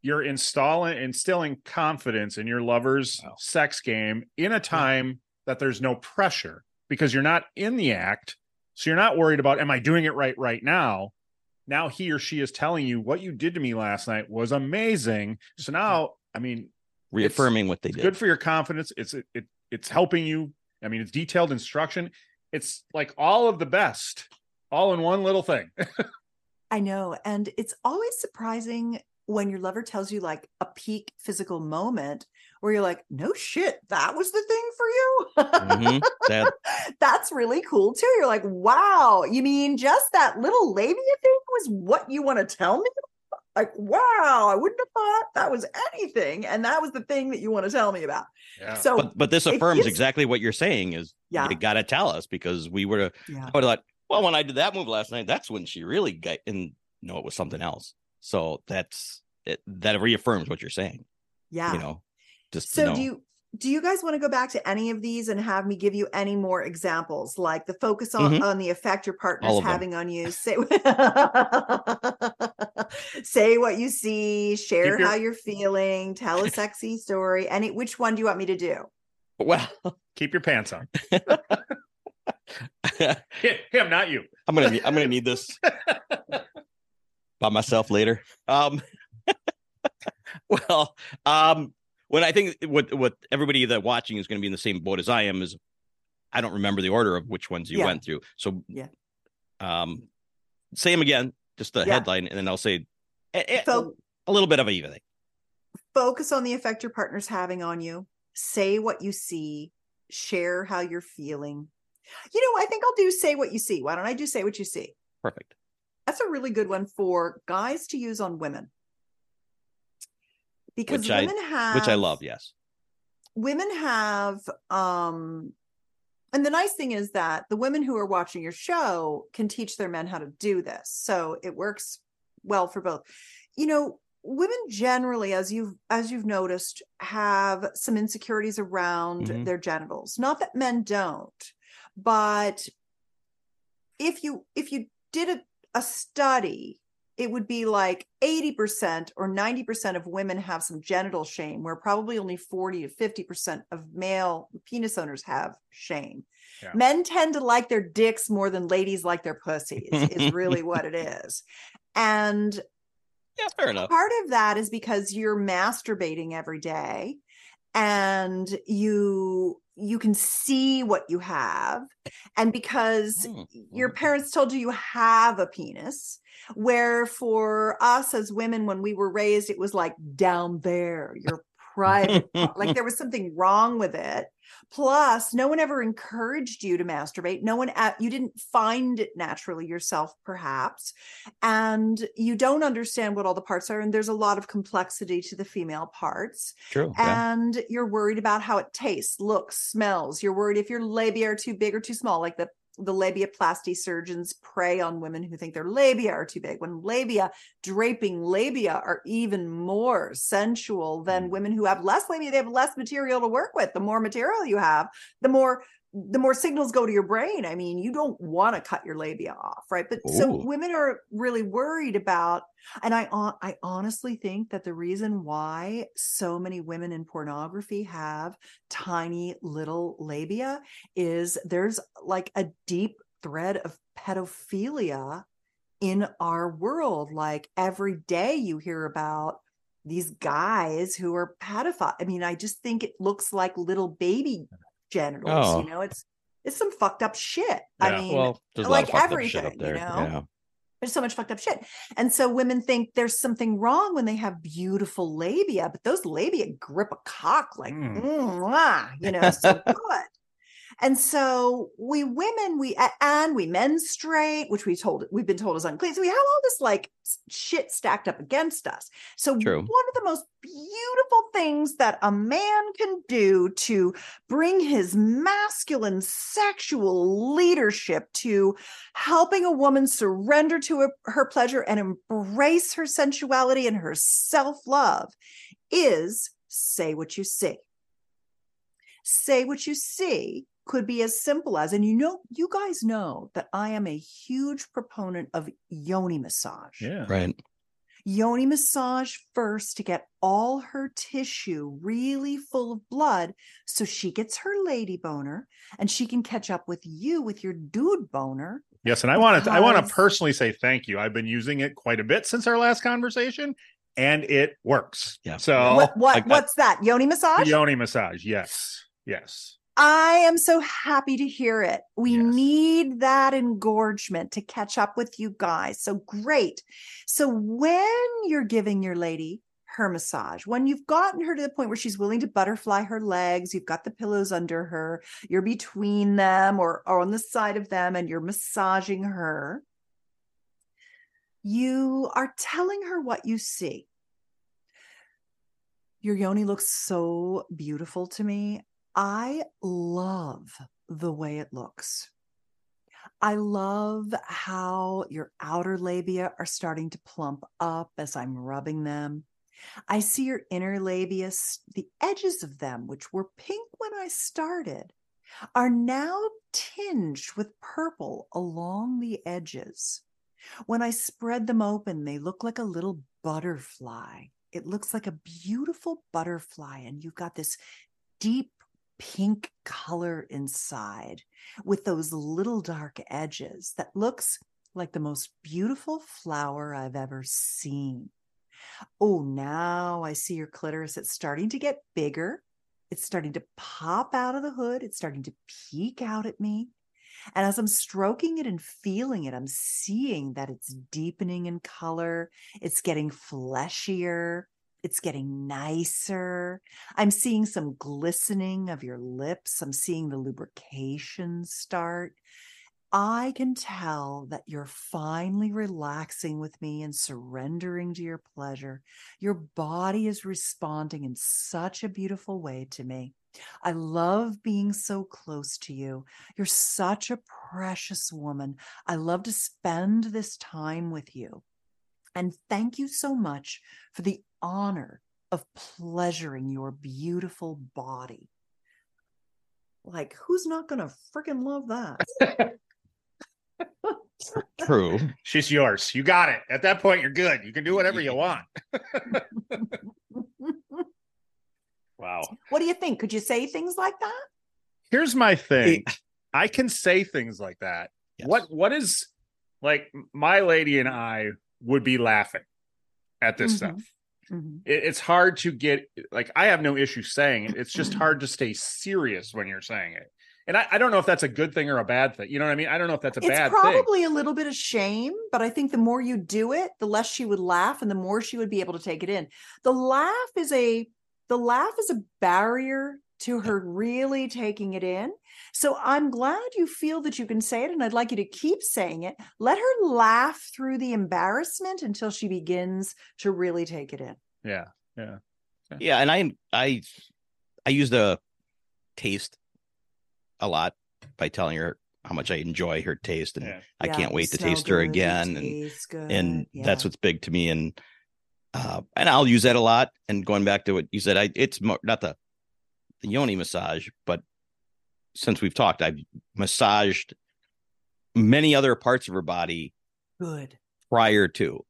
you're installing instilling confidence in your lover's Wow. sex game in a time that there's no pressure because you're not in the act. So you're not worried about am I doing it right right now? Now he or she is telling you what you did to me last night was amazing. So now, I mean, Reaffirming what they it's did. good for your confidence. It's it, it it's helping you. I mean, it's detailed instruction. It's like all of the best, all in one little thing. I know. And it's always surprising when your lover tells you like a peak physical moment where you're like, no shit, that was the thing for you. Mhm. That That's really cool too. You're like, wow, you mean just that little labia thing was what you want to tell me? Like, wow, I wouldn't have thought that was anything. And that was the thing that you want to tell me about. Yeah. So, but but this affirms gives- exactly what you're saying is Yeah. you gotta tell us because we were yeah. I would have thought, well, when I did that move last night, that's when she really got and no, it was something else. So that's it, that reaffirms what you're saying. Yeah. You know, just to So know. do you do you guys want to go back to any of these and have me give you any more examples like the focus on, Mhm. on the effect your partner's All of them. having on you say say what you see share your- how you're feeling tell a sexy story any which one do you want me to do well, Keep your pants on. Him, not you. I'm gonna need, I'm gonna need this by myself later. Um, well, um, when I think what what everybody that watching is going to be in the same boat as I am is, I don't remember the order of which ones you Yeah. went through. So, Yeah. um, say them again, just the Yeah. headline, and then I'll say a, a- So- a little bit of everything. focus on the effect your partner's having on you say what you see share how you're feeling you know i think i'll do say what you see why don't i do say what you see Perfect. That's a really good one for guys to use on women. Because Which I- women have Which I love. Yes. Women have um and the nice thing is that the women who are watching your show can teach their men how to do this. So it works well for both. You know, women generally as you've as you've noticed have some insecurities around Mhm. their genitals. Not that men don't, but if you if you did a, a study it would be like 80% or 90% of women have some genital shame where probably only 40 to 50% of male penis owners have shame Yeah. men tend to like their dicks more than ladies like their pussies is really what it is and Yeah. Fair enough. part of that is because you're masturbating every day and you you can see what you have and because Hmm. your parents told you you have a penis where for us as women when we were raised it was like down there your private like there was something wrong with it plus no one ever encouraged you to masturbate no one at, you didn't find it naturally yourself perhaps and you don't understand what all the parts are and there's a lot of complexity to the female parts True. Yeah. and you're worried about how it tastes, looks, smells. You're worried if your labia are too big or too small, like the the labiaplasty surgeons prey on women who think their labia are too big when labia draping labia are even more sensual than mm. women who have less labia they have less material to work with. The more material you have the more the more signals go to your brain i mean you don't want to cut your labia off right but so women are really worried about and I I honestly think that the reason why so many women in pornography have tiny little labia is there's like a deep thread of pedophilia in our world. Like every day you hear about these guys who are pedophile. I mean, I just think it looks like little baby genitals. Oh. You know, it's it's some fucked up shit. I Yeah, mean, well, there's a like lot of fucked up shit everything, you know? Yeah. there's so much fucked up shit. And so women think there's something wrong when they have beautiful labia, but those labia grip a cock like, Mm. mwah, you know, so good. And so we women, we and we menstruate, which we told we've been told is unclean. So we have all this like shit stacked up against us. So True. one of the most beautiful things that a man can do to bring his masculine sexual leadership to helping a woman surrender to her, her pleasure and embrace her sensuality and her self-love is say what you see say what you see could be as simple as and you know you guys know that i am a huge proponent of yoni massage Yeah. Right. yoni massage first to get all her tissue really full of blood so she gets her lady boner and she can catch up with you with your dude boner Yes, and I want to I want to personally say thank you. I've been using it quite a bit since our last conversation, and it works. Yeah. So what, what I- I- what's that yoni massage yoni massage, yes, yes. I am so happy to hear it. We Yes. need that engorgement to catch up with you guys. So great. So when you're giving your lady her massage, when you've gotten her to the point where she's willing to butterfly her legs, you've got the pillows under her, you're between them or, or on the side of them, and you're massaging her, you are telling her what you see. Your yoni looks so beautiful to me. I love the way it looks. I love how your outer labia are starting to plump up as I'm rubbing them. I see your inner labia, the edges of them, which were pink when I started, are now tinged with purple along the edges. When I spread them open, they look like a little butterfly. It looks like a beautiful butterfly, and you've got this deep pink color inside with those little dark edges that looks like the most beautiful flower I've ever seen. Oh, now I see your clitoris. It's starting to get bigger. It's starting to pop out of the hood. It's starting to peek out at me. And as I'm stroking it and feeling it, I'm seeing that it's deepening in color. It's getting fleshier. It's getting nicer. I'm seeing some glistening of your lips. I'm seeing the lubrication start. I can tell that you're finally relaxing with me and surrendering to your pleasure. Your body is responding in such a beautiful way to me. I love being so close to you. You're such a precious woman. I love to spend this time with you. And thank you so much for the honor of pleasuring your beautiful body. Like, who's not going to freaking love that? True. She's yours. You got it. At that point, you're good. You can do whatever you want. wow. what do you think? Could you say things like that? Here's my thing. I can say things like that. Yes. What what is like my lady and I would be laughing at this Mhm. stuff. Mhm. it, it's hard to get like I have no issue saying it. It's just hard to stay serious when you're saying it. And I, I don't know if that's a good thing or a bad thing. You know what I mean? I don't know if that's a it's bad thing. It's probably a little bit of shame, but I think the more you do it, the less she would laugh and the more she would be able to take it in. The laugh is a the laugh is a barrier to her really taking it in. So I'm glad you feel that you can say it and I'd like you to keep saying it. Let her laugh through the embarrassment until she begins to really take it in. Yeah. Yeah. Yeah, and I I I use the taste a lot by telling her how much I enjoy her taste and Yeah. I Yeah, can't you wait to taste her good, you again and good, and that's what's big to me and uh and I'll use that a lot and going back to what you said I it's more not the the yoni massage but since we've talked I've massaged many other parts of her body good. prior to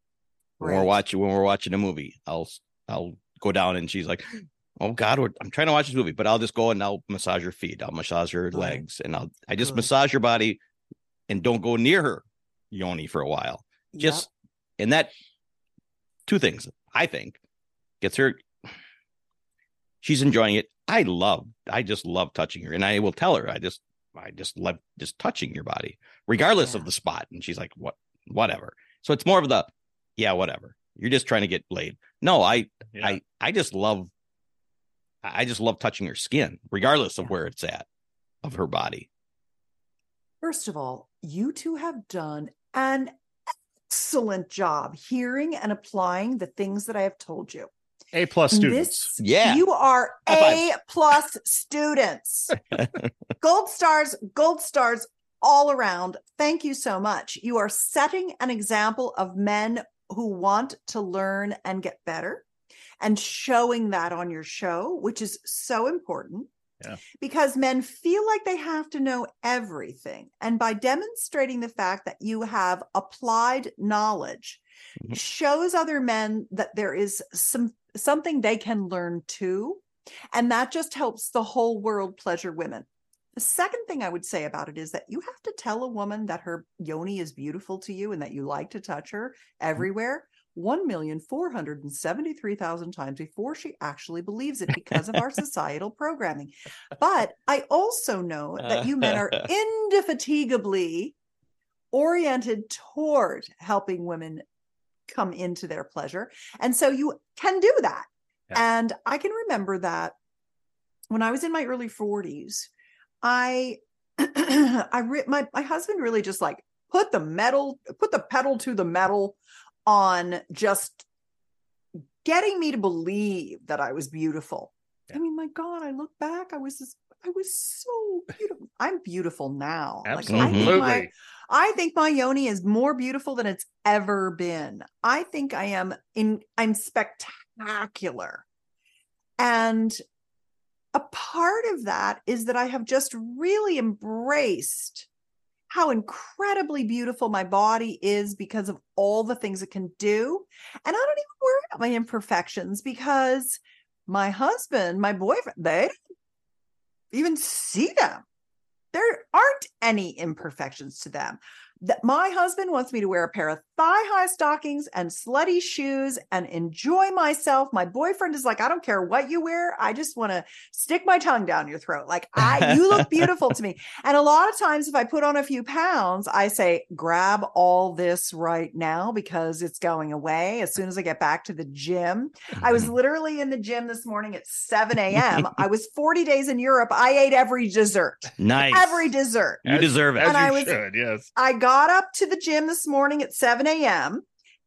when we're watching when we're watching a movie I'll I'll go down and she's like oh god I'm trying to watch this movie but I'll just go and I'll massage her feet I'll massage her Good. legs and I'll I just Good. massage her body and don't go near her yoni for a while Yep. just and that two things i think gets her she's enjoying it i love i just love touching her and i will tell her i just i just love just touching your body regardless Yeah. of the spot and she's like what whatever so it's more of the yeah whatever you're just trying to get laid no i Yeah. i i just love i I just love touching her skin regardless of Yeah. where it's at of her body First of all, you two have done an excellent job hearing and applying the things that I have told you. A plus students. This, Yeah. you are A plus students. gold stars, gold stars all around. Thank you so much. You are setting an example of men who want to learn and get better and showing that on your show, which is so important. Yeah. Because men feel like they have to know everything. And by demonstrating the fact that you have applied knowledge, Mhm. shows other men that there is some something they can learn too. And that just helps the whole world pleasure women. The second thing I would say about it is that you have to tell a woman that her yoni is beautiful to you and that you like to touch her mm-hmm. everywhere 1,473,000 times before she actually believes it because of our societal programming. But I also know that you men are indefatigably oriented toward helping women come into their pleasure. And so you can do that. Yeah. And I can remember that when I was in my early 40s, I I re- my my husband really just like put the metal put the pedal to the metal on just getting me to believe that I was beautiful. I mean, my God, I look back, I was just, I was so beautiful. I'm beautiful now. Like, I Absolutely. think my I think my yoni is more beautiful than it's ever been. I think I am in I'm spectacular. And a part of that is that I have just really embraced how incredibly beautiful my body is because of all the things it can do. And I don't even worry about my imperfections because my husband, my boyfriend, they don't even see them there aren't any imperfections to them. That my husband wants me to wear a pair of thigh-high stockings and slutty shoes and enjoy myself. My boyfriend is like, I don't care what you wear. I just want to stick my tongue down your throat. Like I, you look beautiful to me. And a lot of times, if I put on a few pounds, I say, grab all this right now because it's going away as soon as I get back to the gym. I was mm-hmm. literally in the gym this morning at 7 a.m. I was 40 days in Europe. I ate every dessert, nice every dessert. you deserve it As And you I was- should, yes. I got up to the gym this morning at 7 a.m.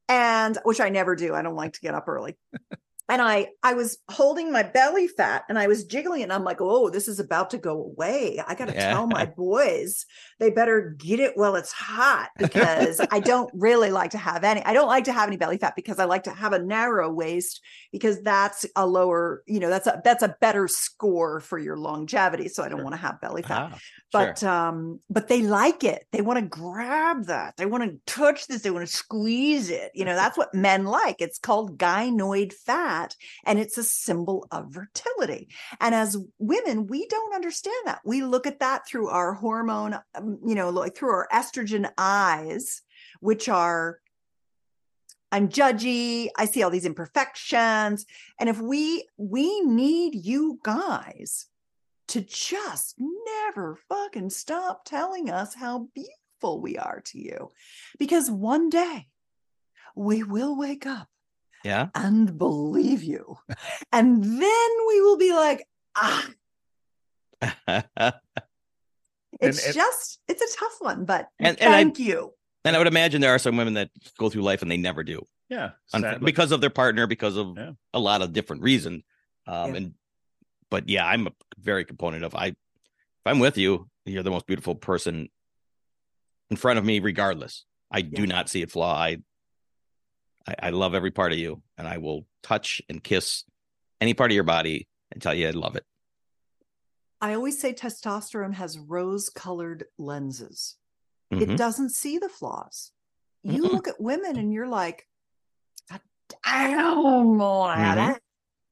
and which I never do. I don't like to get up early. And I I was holding my belly fat and I was jiggling. And I'm like, oh, this is about to go away. I gotta Yeah. tell my boys they better get it while it's hot because I don't really like to have any. I don't like to have any belly fat because I like to have a narrow waist because that's a lower, you know, that's a that's a better score for your longevity. So I don't Sure. want to have belly fat Ah, but sure. um but they like it they want to grab that they want to touch this they want to squeeze it you know that's what men like it's called gynoid fat and it's a symbol of fertility and as women we don't understand that we look at that through our hormone you know like through our estrogen eyes which are I'm judgy. I see all these imperfections. And if we we need you guys to just never fucking stop telling us how beautiful we are to you. Because one day we will wake up Yeah. and believe you. and then we will be like, ah, it's and- just, it's a tough one, but And- and I- thank you. and I would imagine there are some women that go through life and they never do Yeah. unf- sadly. because of their partner, because of Yeah. a lot of different reasons. Um, Yeah. and but yeah, I'm a very component of I. If I'm with you, you're the most beautiful person in front of me, regardless. I do not see a flaw. I, I I love every part of you, and I will touch and kiss any part of your body and tell you I love it. I always say testosterone has rose colored lenses. Mhm. It doesn't see the flaws. You Mm-mm. look at women and you're like, damn, Mhm. that-"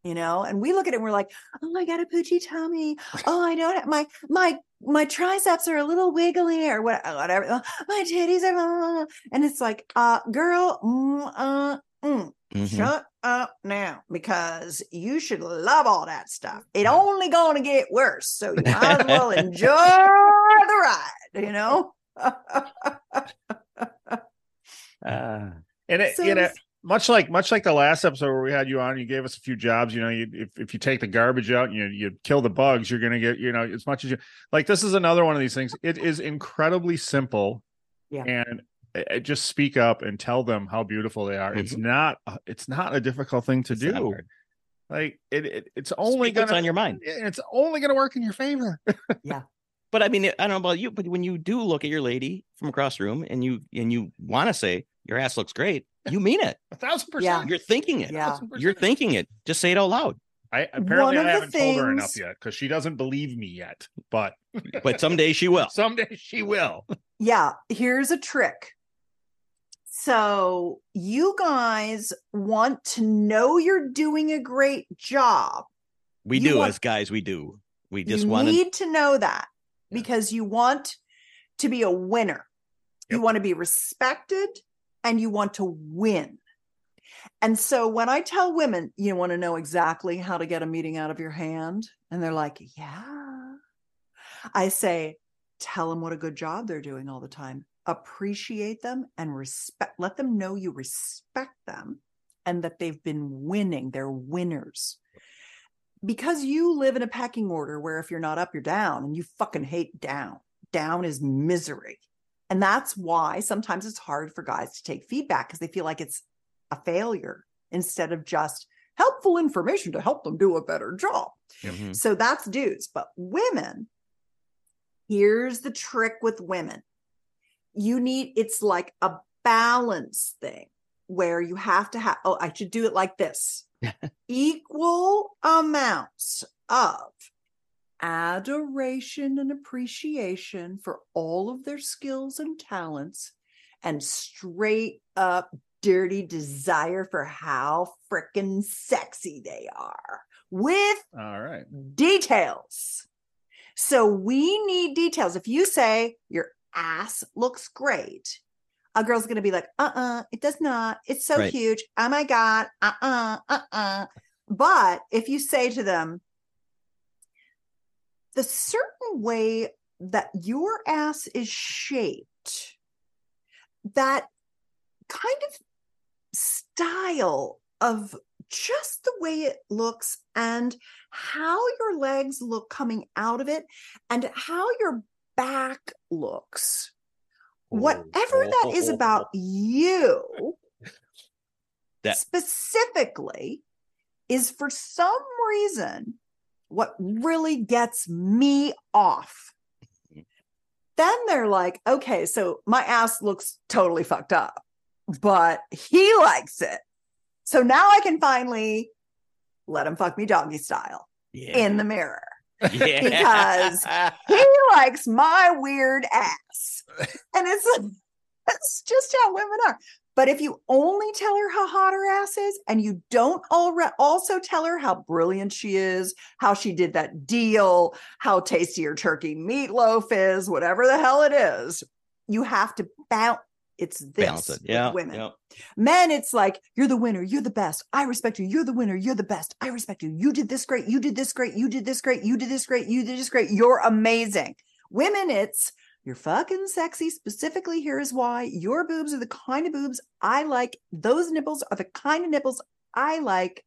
you know, and we look at it and we're like, oh, I got a poochy tummy. Oh, I don't have my my my triceps are a little wiggly or whatever. Oh, My titties are, blah, blah, blah." and it's like, uh, girl, mm, uh, mm, Mhm. shut up now because you should love all that stuff. It only gonna get worse, so you might as well enjoy the ride. You know. Ah. and it, So you know, much like much like the last episode where we had you on, you gave us a few jobs. You know, you, if if you take the garbage out and you you kill the bugs, you're gonna get you know as much as you like. This is another one of these things. It is incredibly simple, Yeah. and uh, just speak up and tell them how beautiful they are. It's not uh, it's not a difficult thing to It's do. Like it, it it's only gonna on your mind. It's only gonna work in your favor. Yeah. But I mean, I don't know about you, but when you do look at your lady from across the room and you and you want to say your ass looks great, you mean it. A thousand percent. Yeah. percent. You're thinking it. Yeah. You're thinking it. Just say it out loud. I apparently One I haven't told her enough yet because she doesn't believe me yet. But But someday she will. someday she will. yeah, here's a trick. So, you guys want to know you're doing a great job. We You do want- as guys. We do. We just want to. need to know that because you want to be a winner. You want to be respected and you want to win. And so when I tell women, you want to know exactly how to get a meeting out of your hand, and they're like, yeah, I say, tell them what a good job they're doing all the time. Appreciate them and respect, let them know you respect them and that they've been winning. They're winners. Because you live in a pecking order where if you're not up, you're down, and you fucking hate down. Down is misery. And that's why sometimes it's hard for guys to take feedback because they feel like it's a failure instead of just helpful information to help them do a better job. Mhm. So that's dudes. But women, here's the trick with women you need it's like a balance thing where you have to have, oh, I should do it like this equal amounts of adoration and appreciation for all of their skills and talents and straight up dirty desire for how freaking sexy they are with All right. details. So we need details. If you say your ass looks great, a girl's going to be like, uh uh it does not. It's so Right. huge. Oh my God. Uh uh, uh uh. But if you say to them, the certain way that your ass is shaped, that kind of style of just the way it looks and how your legs look coming out of it and how your back looks. Whatever that is about you That- specifically is for some reason what really gets me off. Then they're like, okay, so my ass looks totally fucked up, but he likes it. So now I can finally let him fuck me doggy style Yeah. in the mirror. Yeah. because- He likes my weird ass. And it's that's just how women are. But if you only tell her how hot her ass is and you don't also tell her how brilliant she is, how she did that deal, how tasty her turkey meatloaf is, whatever the hell it is, you have to bounce it's this it. with Yeah. women yeah. men it's like you're the winner you're the best i respect you you're the winner you're the best i respect you you did this great you did this great you did this great you did this great you did this great you're amazing women it's you're fucking sexy specifically here's why your boobs are the kind of boobs i like those nipples are the kind of nipples i like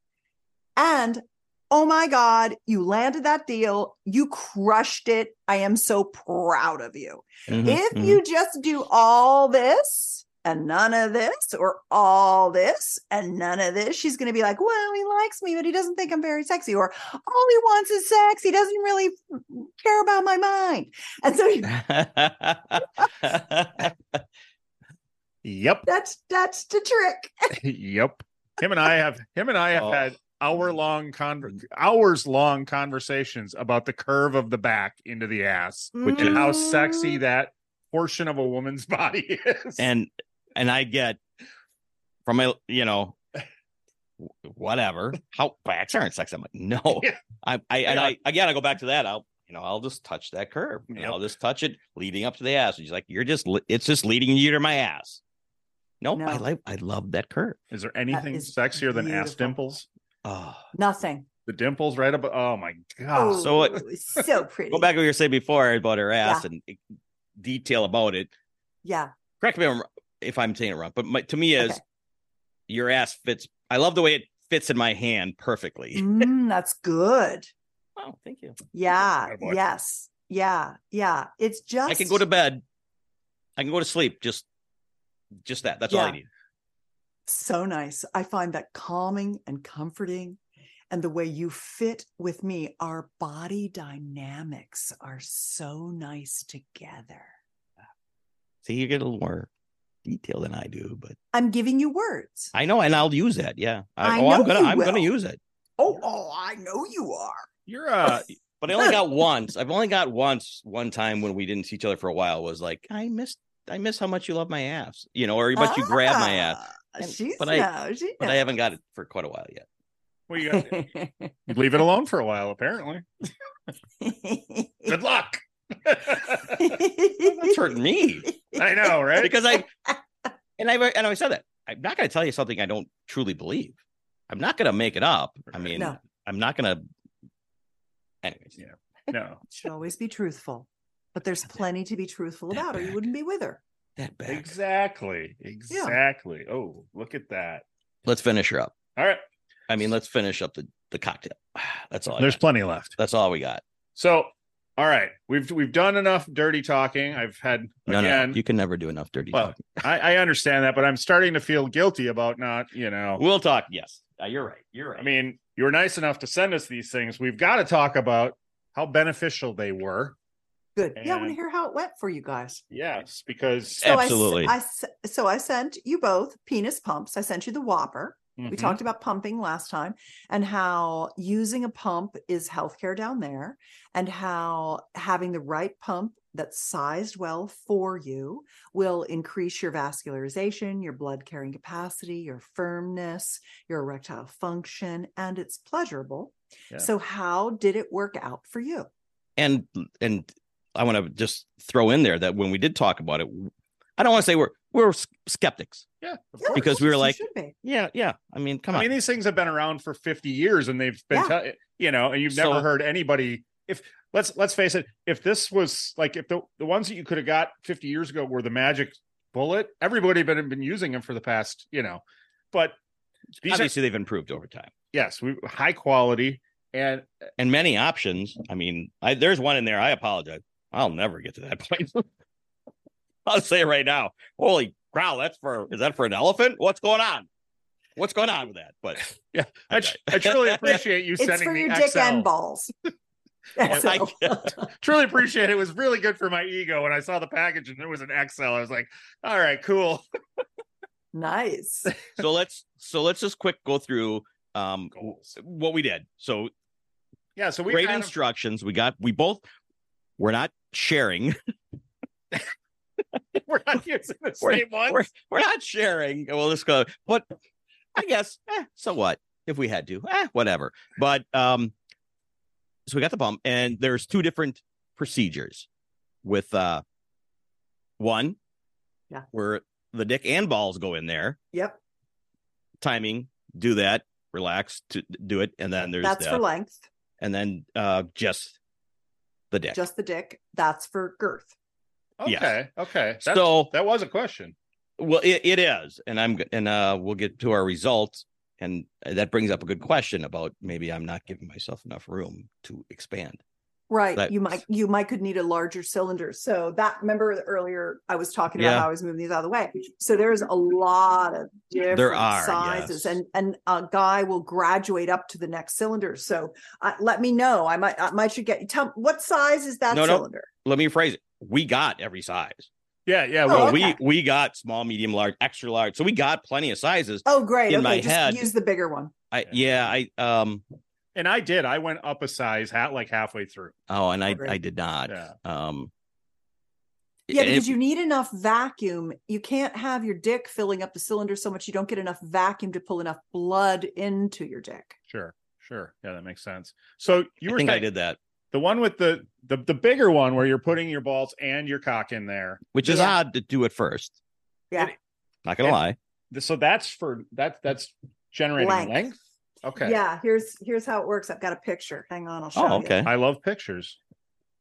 and oh my god you landed that deal you crushed it i am so proud of you Mhm, if mhm. you just do all this and none of this, or all this and none of this, she's going to be like, well, he likes me, but he doesn't think I'm very sexy. Or all he wants is sex. He doesn't really care about my mind. And so Yep. that's that's the trick. yep. Him and I have him and I have Oh. had hour long con hours long conversations about the curve of the back into the ass Which and is- how sexy Mm. that portion of a woman's body is. and and I get from my you know whatever how backs aren't sexy. I'm like no, Yeah. I I and Yeah. I again I go back to that. I'll you know I'll just touch that curve. and Yep. I'll just touch it leading up to the ass. And she's like, you're just li- it's just leading you to my ass. Nope, I No. like I love that curve. is there anything is sexier than ass beautiful. dimples? Oh, Nothing. The dimples right above. Oh my Oh, god! So what- so pretty. go back to what you were saying before about her ass and eh, detail about it. Yeah. Correct me if I'm- saying it wrong, but my, to me is Okay. your ass fits. I love the way it fits in my hand perfectly. Mm, that's good. Oh, thank you. Yeah. Attaboy. Yes. Yeah. Yeah. It's just I can go to bed. I can go to sleep. Just, just that. That's all I need. So nice. I find that calming and comforting. And the way you fit with me, our body dynamics are so nice together. See, you get a little more detail than I do, but I'm giving you words. I know, and I'll use that. Yeah. I oh, I'm gonna, you I'm gonna use it. Oh, oh, I know you are. You're uh But I only got once. I've only got once. One time when we didn't see each other for a while was like, I miss, I miss how much you love my ass, you know, or how much you grab my ass. Uh, and- She's but I- no, she But I haven't got it for quite a while yet. well, you got you leave it alone for a while. Apparently, good luck. That's hurting me I know, right? because I, and I and I said that I'm not going to tell you something I don't truly believe. I'm not going to make it up. I mean, No. I'm not going to. Anyways, Yeah. no, should always be truthful. But there's plenty to be truthful about, or you wouldn't be with her. That back. exactly, exactly. Oh, look at that. Let's finish her up. All right, I mean, let's finish up the the cocktail. That's all. I there's got. plenty left. That's all we got. So, all right, we've we've done enough dirty talking. I've had No, again. no, you can never do enough dirty Well, talking. I, I understand that, but I'm starting to feel guilty about not, you know. We'll talk. Yes, Uh, you're right. You're right. I mean, you were nice enough to send us these things. We've got to talk about how beneficial they were. Good. yeah, I want to hear how it went for you guys. Yes, because So I s- Absolutely. I, s- so I sent you both penis pumps. I sent you the Whopper. We Mhm. talked about pumping last time and how using a pump is healthcare down there, and how having the right pump that's sized well for you will increase your vascularization, your blood carrying capacity, your firmness, your erectile function, and it's pleasurable. Yeah. So, how did it work out for you? and and I want to just throw in there that when we did talk about it, I don't want to say we're we're skeptics. yeah, of course. Because we were like, be. Yeah, yeah. I mean, come I on. I mean, these things have been around for 50 years and they've been, Yeah. tell- you know, and you've never So- heard anybody. If let's let's face it, if this was like if the the ones that you could have got 50 years ago were the magic bullet, everybody had been been using them for the past, you know. But these are Obviously, they've improved over time yes, we high quality and uh, and many options. I mean, I, there's one in there. I apologize. I'll never get to that point. I'll say it right now. Holy cow! That's for is that for an elephant? What's going on? What's going on with that? But Yeah, I, tr- I truly appreciate you It's sending for me your dick XL. and balls. I- Truly appreciate it. It was really good for my ego when I saw the package and there was an XL. I was like, all right, cool. nice. so let's so let's just quick go through um Goals. what we did. So Yeah, so we great kind of, instructions. We got we both we're not sharing. we're not using the We're- same one. We're we're not sharing. We'll just go. But I guess eh, so what if we had to? Eh, whatever. But um, so we got the pump, and there's two different procedures with uh one Yeah. where the dick and balls go in there. Yep. Timing, do that, relax to do it, and then there's That's the, for length. and then uh just the dick. Just the dick. That's for girth. Okay. Yeah. Okay. That, so that was a question. well, it, it is, and I'm and uh we'll get to our results, and that brings up a good question about maybe I'm not giving myself enough room to expand. Right. That- you might you might could need a larger cylinder. So that remember earlier I was talking about Yeah. how I was moving these out of the way. So there's a lot of different are, sizes, yes. and and a guy will graduate up to the next cylinder. So uh, let me know. I might I might should get tell what size is that No, no. cylinder? Let me rephrase it. We got every size. Yeah. Yeah. Oh, Well, Well, okay. we we got small, medium, large, extra large. So we got plenty of sizes. Oh, great. in okay, my just head- use the bigger one. I yeah, I um and I did. I went up a size, hat like halfway through. oh, and I great. I did not. Yeah. Um Yeah, because it- you need enough vacuum. You can't have your dick filling up the cylinder so much you don't get enough vacuum to pull enough blood into your dick. Sure. Sure. Yeah, that makes sense. So you I were think I did that, the one with the the the bigger one where you're putting your balls and your cock in there. which is Yeah. odd to do it first. Yeah. Not gonna And- lie. So that's for that that's generating Length. length. Okay. Yeah, here's here's how it works. I've got a picture. Hang on, I'll show you. Oh, you. okay. I love pictures.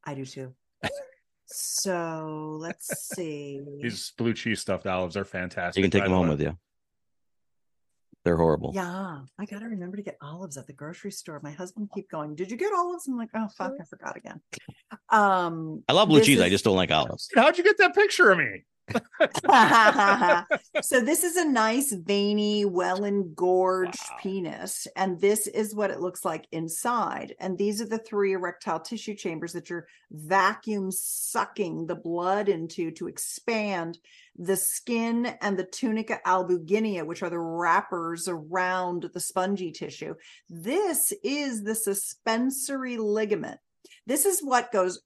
I do too. so let's see. These blue cheese stuffed olives are fantastic. You can take by them the home way. with you. They're horrible. Yeah, I gotta remember to get olives at the grocery store. My husband keep going. Did you get olives? I'm like, oh fuck, I forgot again. Um, I love blue this cheese. I just don't like olives. How'd you get that picture of me? so this is a nice veiny well engorged Wow. penis and this is what it looks like inside and these are the three erectile tissue chambers that you're vacuum sucking the blood into to expand the skin and the tunica albuginea which are the wrappers around the spongy tissue this is the suspensory ligament this is what goes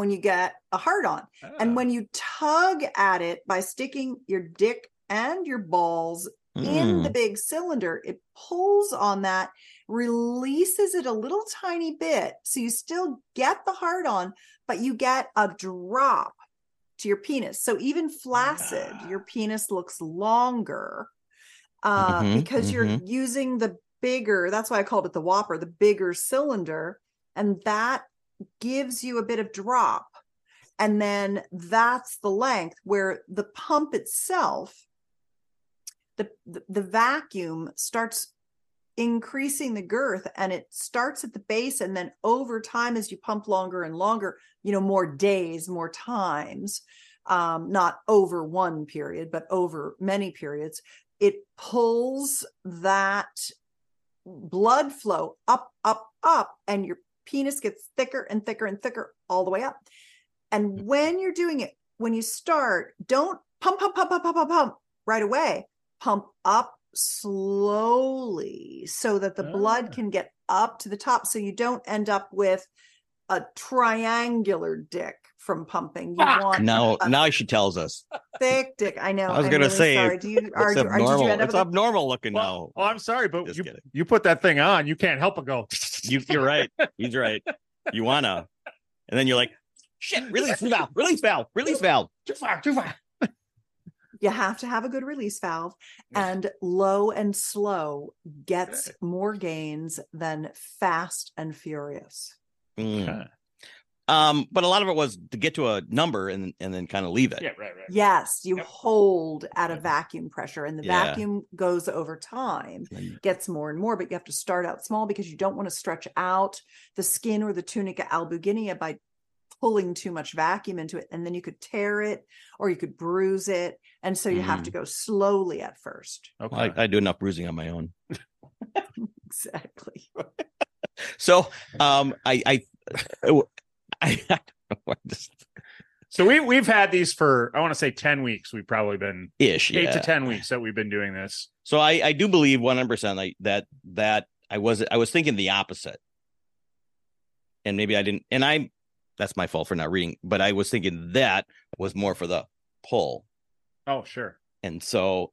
when you get a hard on Ah. and when you tug at it by sticking your dick and your balls in the Mm. big cylinder, it pulls on that, releases it a little tiny bit. So you still get the hard on, but you get a drop to your penis. So even flaccid, Ah. your penis looks longer uh, Mhm, because you're using the bigger, that's why I called it the Whopper, the bigger cylinder. And that gives you a bit of drop. And then that's the length where the pump itself, the, the, vacuum starts increasing the girth and it starts at the base. And then over time, as you pump longer and longer, you know, more days, more times, um, not over one period, but over many periods, it pulls that blood flow up, up, up, and your penis gets thicker and thicker and thicker all the way up. And when you're doing it, when you start, don't pump, pump, pump, pump, pump, pump, pump right away. Pump up slowly so that the Ah. blood can get up to the top so you don't end up with a triangular dick from pumping. You want Now, now she tells us. thick dick. I know. I was I'm gonna really say, sorry. Do you are, It's are did abnormal. you end up It's with abnormal looking Well, now. oh, I'm sorry, but Just you kidding. you put that thing on, you can't help but go. You, you're right. He's right. You wanna, and then you're like, shit, release valve, release valve, release valve. too far, too far. you have to have a good release valve and low and slow gets more gains than fast and furious Mm. Okay. Um, but a lot of it was to get to a number and and then kind of leave it. Yeah, right, right. yes you Yep. hold at a vacuum pressure and the Yeah. vacuum goes over time gets more and more but you have to start out small because you don't want to stretch out the skin or the tunica albuginea by pulling too much vacuum into it and then you could tear it or you could bruise it and so you have to go slowly at first Okay. I, I do enough bruising on my own. exactly So um I I I, I don't know, I just so we we've had these for I want to say ten weeks. We've probably been ish. eight yeah. to ten weeks that we've been doing this. So I I do believe one hundred percent like that that I was I was thinking the opposite, and maybe I didn't. And I that's my fault for not reading, but I was thinking that was more for the pull, Oh, sure. and so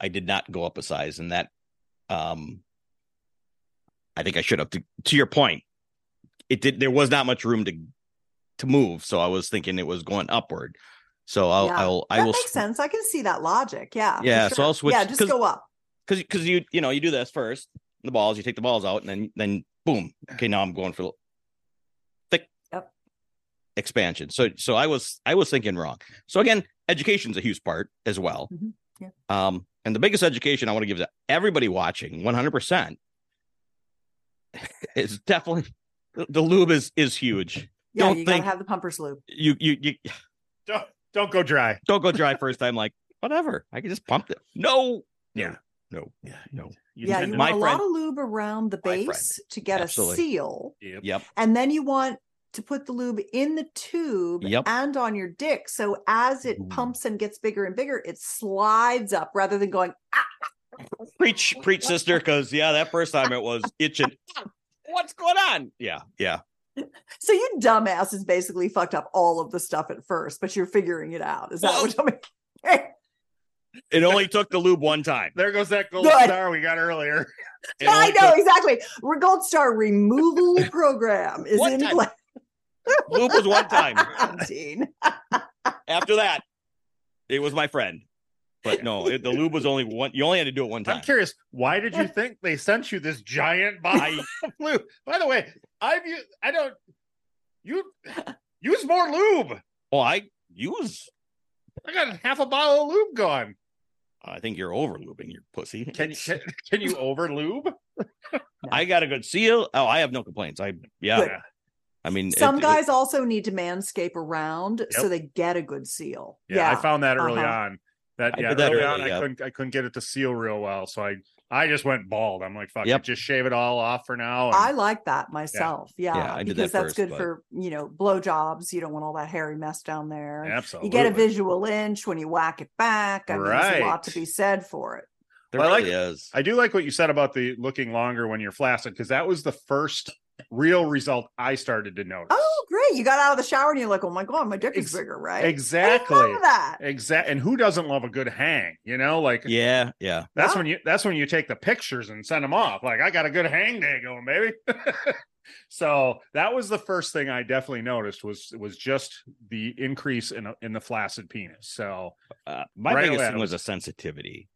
I did not go up a size, and that um I think I should have. To, to your point, it did. There was not much room to to move, so I was thinking it was going upward. So I'll Yeah. I'll I that will makes sense. I can see that logic. Yeah. Yeah, so. I'll switch- Yeah, just 'cause- go up. because because you you know you do this first the balls you take the balls out and then then boom okay now I'm going for thick Yep. expansion so so I was I was thinking wrong so again education's a huge part as well Mhm. Yeah. um and the biggest education I want to give to everybody watching 100 percent is definitely the lube is is huge Yeah, Don't you think- gotta have the pumper's loop. you you you Don't don't go dry. don't go dry first time like whatever I can just pump it no Yeah. no Yeah. no You yeah, you to- My want a friend- lot of lube around the base to get Absolutely. a seal. Yep. yep And then you want to put the lube in the tube Yep. and on your dick. So as it Ooh. pumps and gets bigger and bigger, it slides up rather than going, ah, preach preach sister because yeah that first time it was itching what's going on yeah yeah so you dumbasses basically fucked up all of the stuff at first, but you're figuring it out. Is that Well- what I'm mean? it only took the lube one time There goes that gold Good. star we got earlier. It I know took- exactly. Gold Star removal program is One in time. place. lube was one time after that it was my friend but no it, the lube was only one you only had to do it one time I'm curious, why did you think they sent you this giant bottle of lube? By the way, I've used, I don't you use more lube. oh i use I got half a bottle of lube gone. i think you're over lubing your pussy Can you can, can you over lube? i got a good seal oh i have no complaints i yeah Good. i mean Some it- guys also need to manscape around so they get a good seal. Yeah, I found that early Uh-huh. on. That yeah, did that early early, on I couldn't I couldn't get it to seal real well, so I I just went bald. I'm like, fuck Yep. it, just shave it all off for now. and- I like that myself. Yeah, Yeah, I did that because that's good but- for you know blowjobs. You don't want all that hairy mess down there. Absolutely You get a visual inch when you whack it back. I mean, there's a lot to be said for it. there Well, I like- really is I do like what you said about the looking longer when you're flaccid because that was the first real result I started to notice. Oh, great! You got out of the shower and you're like, "Oh my god, my dick is Ex- bigger!" Right? I exactly. that. Exact. And who doesn't love a good hang? You know, like yeah yeah that's Yeah. when you that's when you take the pictures and send them off. Like I got a good hang day going, baby. so that was the first thing I definitely noticed was was just the increase in a, in the flaccid penis. So uh, my Right biggest away, thing was a sensitivity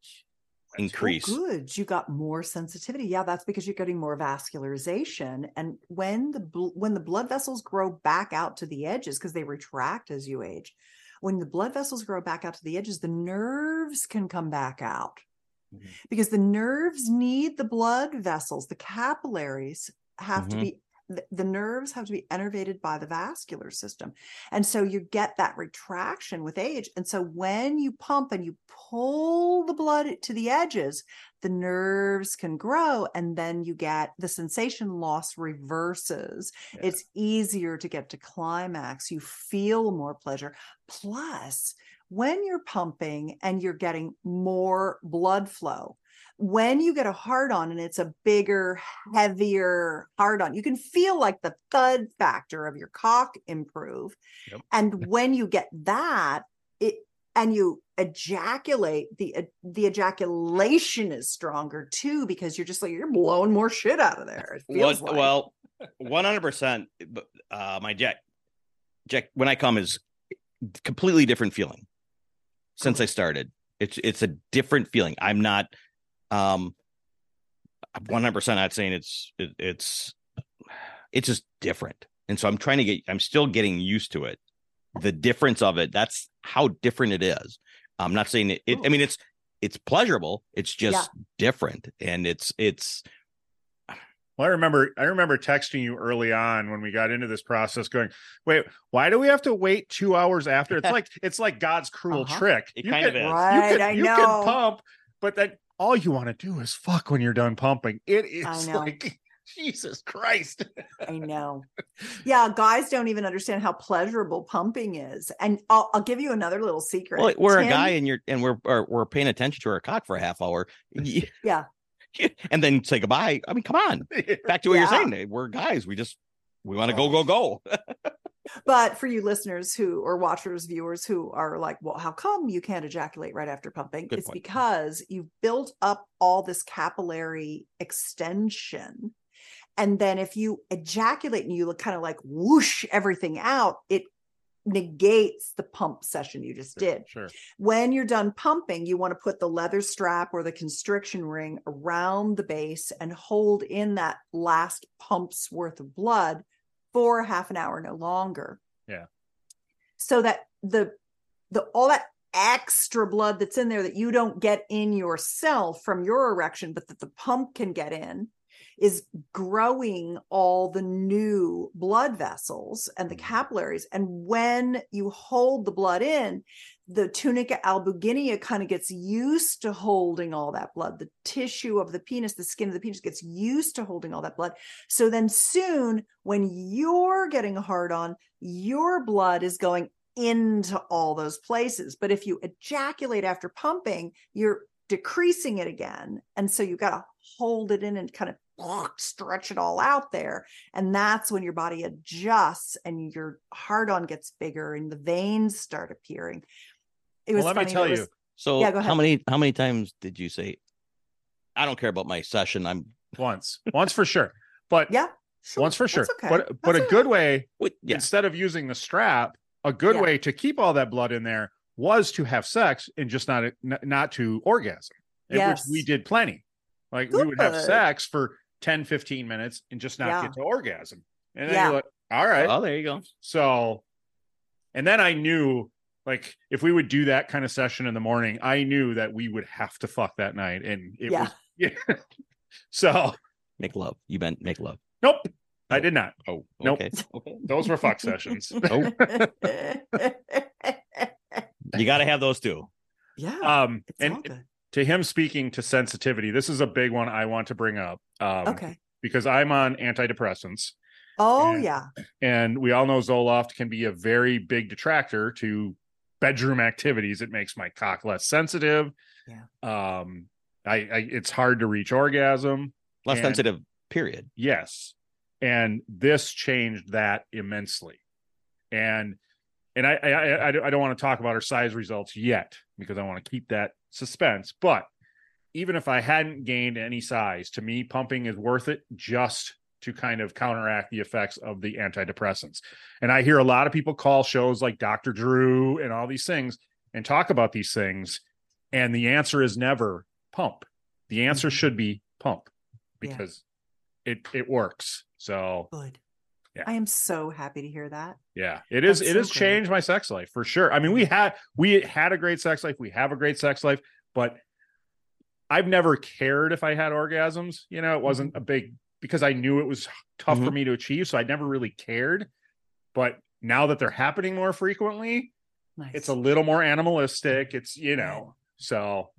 Oh, increase good. You got more sensitivity. Yeah, that's because you're getting more vascularization. And when the bl- when the blood vessels grow back out to the edges, because they retract as you age, when the blood vessels grow back out to the edges, the nerves can come back out. Mhm. Because the nerves need the blood vessels, the capillaries have to Mhm. be the, the nerves have to be innervated by the vascular system. And so you get that retraction with age. And so when you pump and you pull the blood to the edges, the nerves can grow and then you get the sensation loss reverses. Yeah. It's easier to get to climax. You feel more pleasure. Plus, when you're pumping and you're getting more blood flow, when you get a hard on and it's a bigger, heavier hard on, you can feel like the thud factor of your cock improve. Yep. And when you get that, it and you ejaculate, the uh, the ejaculation is stronger too because you're just like you're blowing more shit out of there. It feels What- like. well, one hundred percent. Uh, my jack, jack. When I come is completely different feeling. Since I started, it's it's a different feeling. I'm not, um, one hundred percent. Not saying it's it, it's it's just different, and so I'm trying to get. I'm still getting used to it. The difference of it. That's how different it is. I'm not saying it. it I mean, it's it's pleasurable. It's just different, and it's it's Well, I remember I remember texting you early on when we got into this process going, wait, why do we have to wait two hours after? It's like it's like God's cruel Uh-huh. trick. It You kind can- of is. You Right, can, I you know. can pump, but then all you want to do is fuck when you're done pumping. It is like Jesus Christ. I know. Yeah, guys don't even understand how pleasurable pumping is. And I'll, I'll give you another little secret. Well, we're a guy and you're and we're or we're paying attention to our cock for a half hour. Yeah. And then say goodbye. I mean, come on. Back to what Yeah. you're saying. We're guys. We just we want to go, go, go. But for you listeners who or watchers, viewers who are like, well, how come you can't ejaculate right after pumping? Good it's point. because you've built up all this capillary extension. And then if you ejaculate and you look kind of like whoosh everything out, it negates the pump session you just Sure, did. Sure. When you're done pumping, you want to put the leather strap or the constriction ring around the base and hold in that last pump's worth of blood for half an hour, no longer. Yeah. So that the the all that extra blood that's in there that you don't get in yourself from your erection, but that the pump can get in is growing all the new blood vessels and the Mhm. capillaries. And when you hold the blood in, the tunica albuginea kind of gets used to holding all that blood. The tissue of the penis, the skin of the penis gets used to holding all that blood. So then soon, when you're getting a hard on, your blood is going into all those places. But if you ejaculate after pumping, you're decreasing it again. And so you've got to hold it in and kind of stretch it all out there. And that's when your body adjusts and your hard on gets bigger and the veins start appearing. It was Well, let me tell there you, So Yeah, go how many how many times did you say I don't care about my session? I'm once, once for sure. But yeah, sure, once for sure. okay. But but a good right. way Wait, yeah. instead of using the strap, a good Yeah. way to keep all that blood in there was to have sex and just not not to orgasm. in Yes. Which we did plenty. Like we would have sex for 10, 15 minutes and just not Yeah. get to orgasm. And then Yeah. you're like, all right. Oh, there you go. So, and then I knew like if we would do that kind of session in the morning, I knew that we would have to fuck that night. And it Yeah. was, yeah. so, Make love. You meant make love. nope, I did not. Oh, Nope. okay. Okay. Those were fuck sessions. Oh, you got to have those too. yeah, Um, and to him speaking to sensitivity, this is a big one I want to bring up. Um, Okay. Because I'm on antidepressants. Oh and- yeah. And we all know Zoloft can be a very big detractor to bedroom activities. It makes my cock less sensitive. Yeah. Um, I, I it's hard to reach orgasm. Less And- sensitive. Period. Yes. And this changed that immensely. And and I I I, I don't want to talk about our size results yet because I want to keep that suspense. But even if I hadn't gained any size, to me, pumping is worth it just to kind of counteract the effects of the antidepressants. And I hear a lot of people call shows like Dr. Drew and all these things and talk about these things. And the answer is never pump. The answer Mhm. should be pump Yeah. because it it works. So Good. Yeah. I am so happy to hear that. yeah, it is. That's It so has great. changed my sex life for sure. I mean, we had we had a great sex life. We have a great sex life, but I've never cared if I had orgasms. You know, it wasn't a big because I knew it was tough for mm-hmm. me to achieve, so I never really cared. But now that they're happening more frequently, Nice. it's a little more animalistic. Mm-hmm. It's you know, so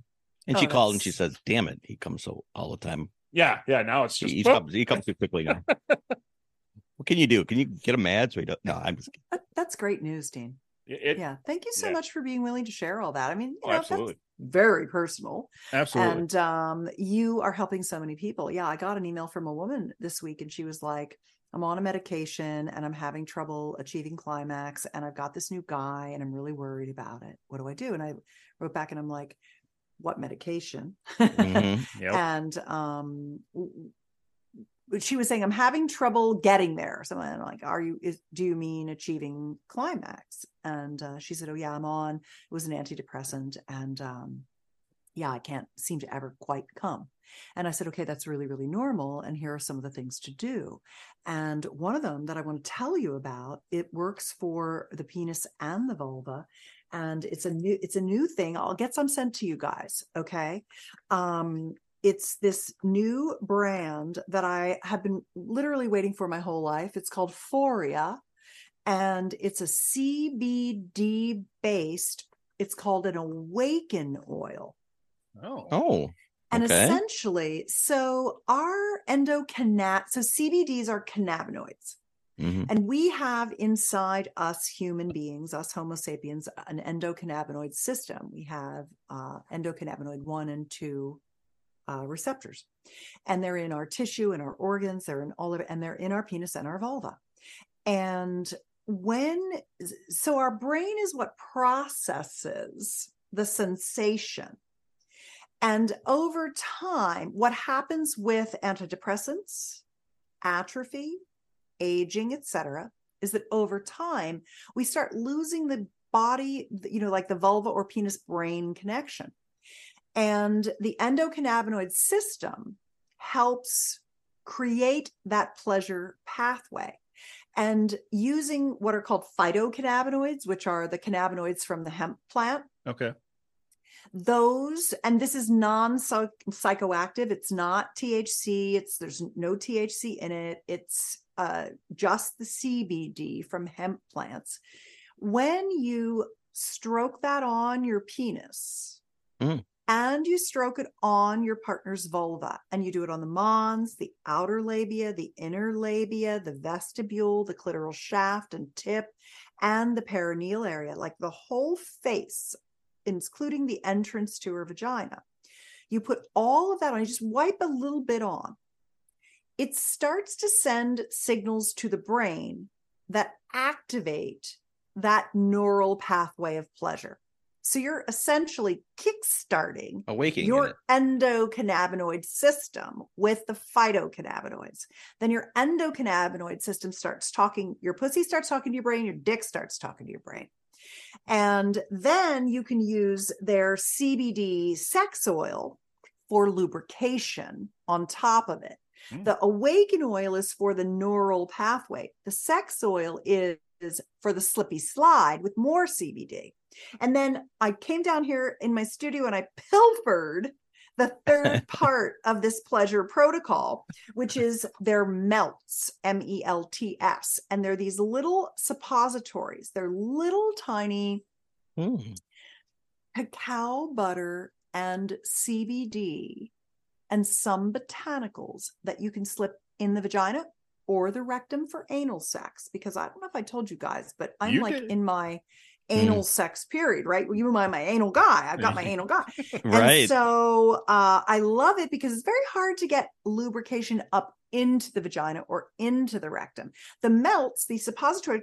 And Oh, she called and she says, "Damn it, he comes so all the time. yeah, yeah. Now it's He, just he boop. comes, he comes too quickly now." what can you do? Can you get him mad so he don't? No, I'm just. kidding. That- that's great news, Dean. It- yeah. Thank you so yeah. much for being willing to share all that. I mean, you Oh, know, that's absolutely, very personal. absolutely. And um, you are helping so many people. Yeah, I got an email from a woman this week, and she was like, "I'm on a medication, and I'm having trouble achieving climax, and I've got this new guy, and I'm really worried about it. What do I do?" And I wrote back, and I'm like, "What medication?" Mhm. Yep. and um she was saying i'm having trouble getting there. So i'm like are you is, do you mean achieving climax? And uh, she said oh yeah i'm on. It was an antidepressant and um yeah i can't seem to ever quite come. And i said okay that's really really normal and here are some of the things to do. And one of them that i want to tell you about it works for the penis and the vulva and it's a new it's a new thing. I'll get some sent to you guys okay? Um it's this new brand that I have been literally waiting for my whole life. It's called Foria and it's a CBD based, it's called an awaken oil. oh, Oh, And Okay. essentially, so our endocannab, so CBDs are cannabinoids. mhm. And we have inside us human beings, us Homo sapiens, an endocannabinoid system. We have uh, endocannabinoid one and two uh, receptors, and they're in our tissue and our organs. They're in all of it, and they're in our penis and our vulva. And when, so our brain is what processes the sensation. And over time, what happens with antidepressants, atrophy, aging, etc., is that over time we start losing the body, you know, like the vulva or penis brain connection. And the endocannabinoid system helps create that pleasure pathway. And using what are called phytocannabinoids, which are the cannabinoids from the hemp plant, Okay. those and this is non psychoactive it's not thc it's there's no thc in it it's uh just the cbd from hemp plants when you stroke that on your penis Mm. And you stroke it on your partner's vulva and you do it on the mons the outer labia the inner labia the vestibule the clitoral shaft and tip and the perineal area like the whole face including the entrance to her vagina. You put all of that on, you just wipe a little bit on. It starts to send signals to the brain that activate that neural pathway of pleasure. So you're essentially kickstarting Awakening. your endocannabinoid system with the phytocannabinoids. Then your endocannabinoid system starts talking, your pussy starts talking to your brain, your dick starts talking to your brain. And then you can use their CBD sex oil for lubrication on top of it. Mm. The awaken oil is for the neural pathway. The sex oil is, is for the slippy slide with more CBD. And then I came down here in my studio and I pilfered the third part of this pleasure protocol, which is their melts, M E L T S. And they're these little suppositories. They're little tiny Mm. cacao butter and CBD and some botanicals that you can slip in the vagina or the rectum for anal sex. Because I don't know if I told you guys, but I'm You like did. in my anal sex period, right? You were my, anal guy. I've got my anal guy. And so uh, I love it because it's very hard to get lubrication up into the vagina or into the rectum. The melts, the suppository,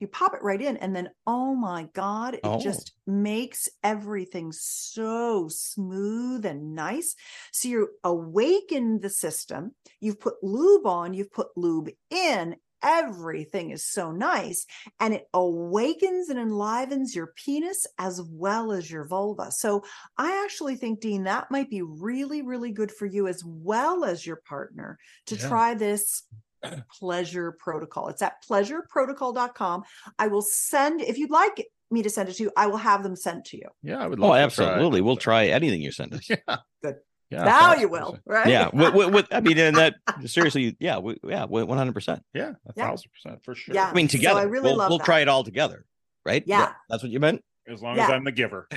you pop it right in, and then oh my God, it Oh. just makes everything so smooth and nice. So you awaken the system, you've put lube on, you've put lube in. Everything is so nice and it awakens and enlivens your penis as well as your vulva. So I actually think, Dean, that might be really, really good for you as well as your partner to Yeah. try this pleasure protocol. It's at pleasureprotocol.com. I will send, if you'd like me to send it to you, I will have them sent to you. Yeah, I would oh, love Oh, to absolutely. Try. We'll try anything you send us. Yeah. Good. Yeah. now you will, percent. right? Yeah. With, with, with- I mean, and that seriously, yeah, we, yeah, one hundred percent. Yeah. a thousand percent for sure. Yeah. I mean, So I together. really we'll love we'll that. try it all together, right? Yeah. that's what you meant. As long Yeah. as I'm the giver.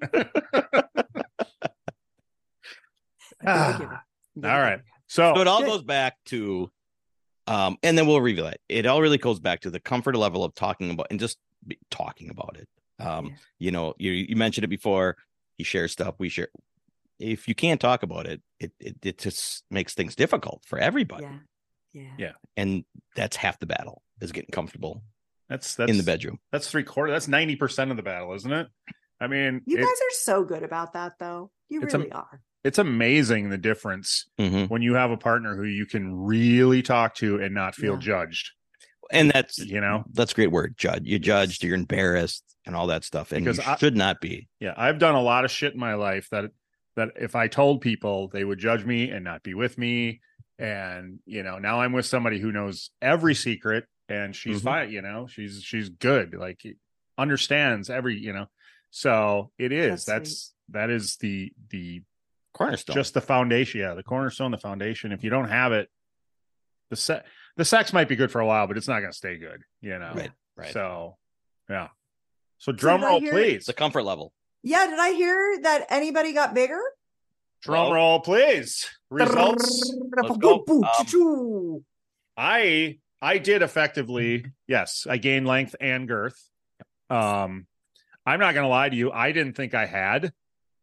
Very good. Ah, all right. So, So it all Good. goes back to, um, and then we'll reveal it. It all really goes back to the comfort level of talking about and just talking about it. Um, Yeah. you know, you you mentioned it before. You share stuff. We share. If you can't talk about it, it it, it just makes things difficult for everybody, Yeah. Yeah. Yeah. and that's half the battle is getting comfortable that's that's in the bedroom. That's three quarter. That's ninety percent of the battle, isn't it? I mean, You it- guys are so good about that, though. You It's a- really are. it's amazing the difference Mhm. when you have a partner who you can really talk to and not feel Yeah. judged. And that's You know, that's a great word. Judge. You're judged. You're embarrassed, and all that stuff, and Because you I- should not be. yeah, I've done a lot of shit in my life that that if I told people, they would judge me and not be with me. And you know, now I'm with somebody who knows every secret, and she's Mhm. fine. You know, she's she's good. Like understands every. You know, so it is. That's That's that is the the Cornerstone. just the foundation yeah the cornerstone the foundation if you don't have it the se- the sex might be good for a while but it's not going to stay good you know Right, right. so yeah so drum did roll hear- please the comfort level. Yeah. Did I hear that anybody got bigger? drum roll please results Let's go. Um, i i did effectively yes i gained length and girth um i'm not going to lie to you i didn't think i had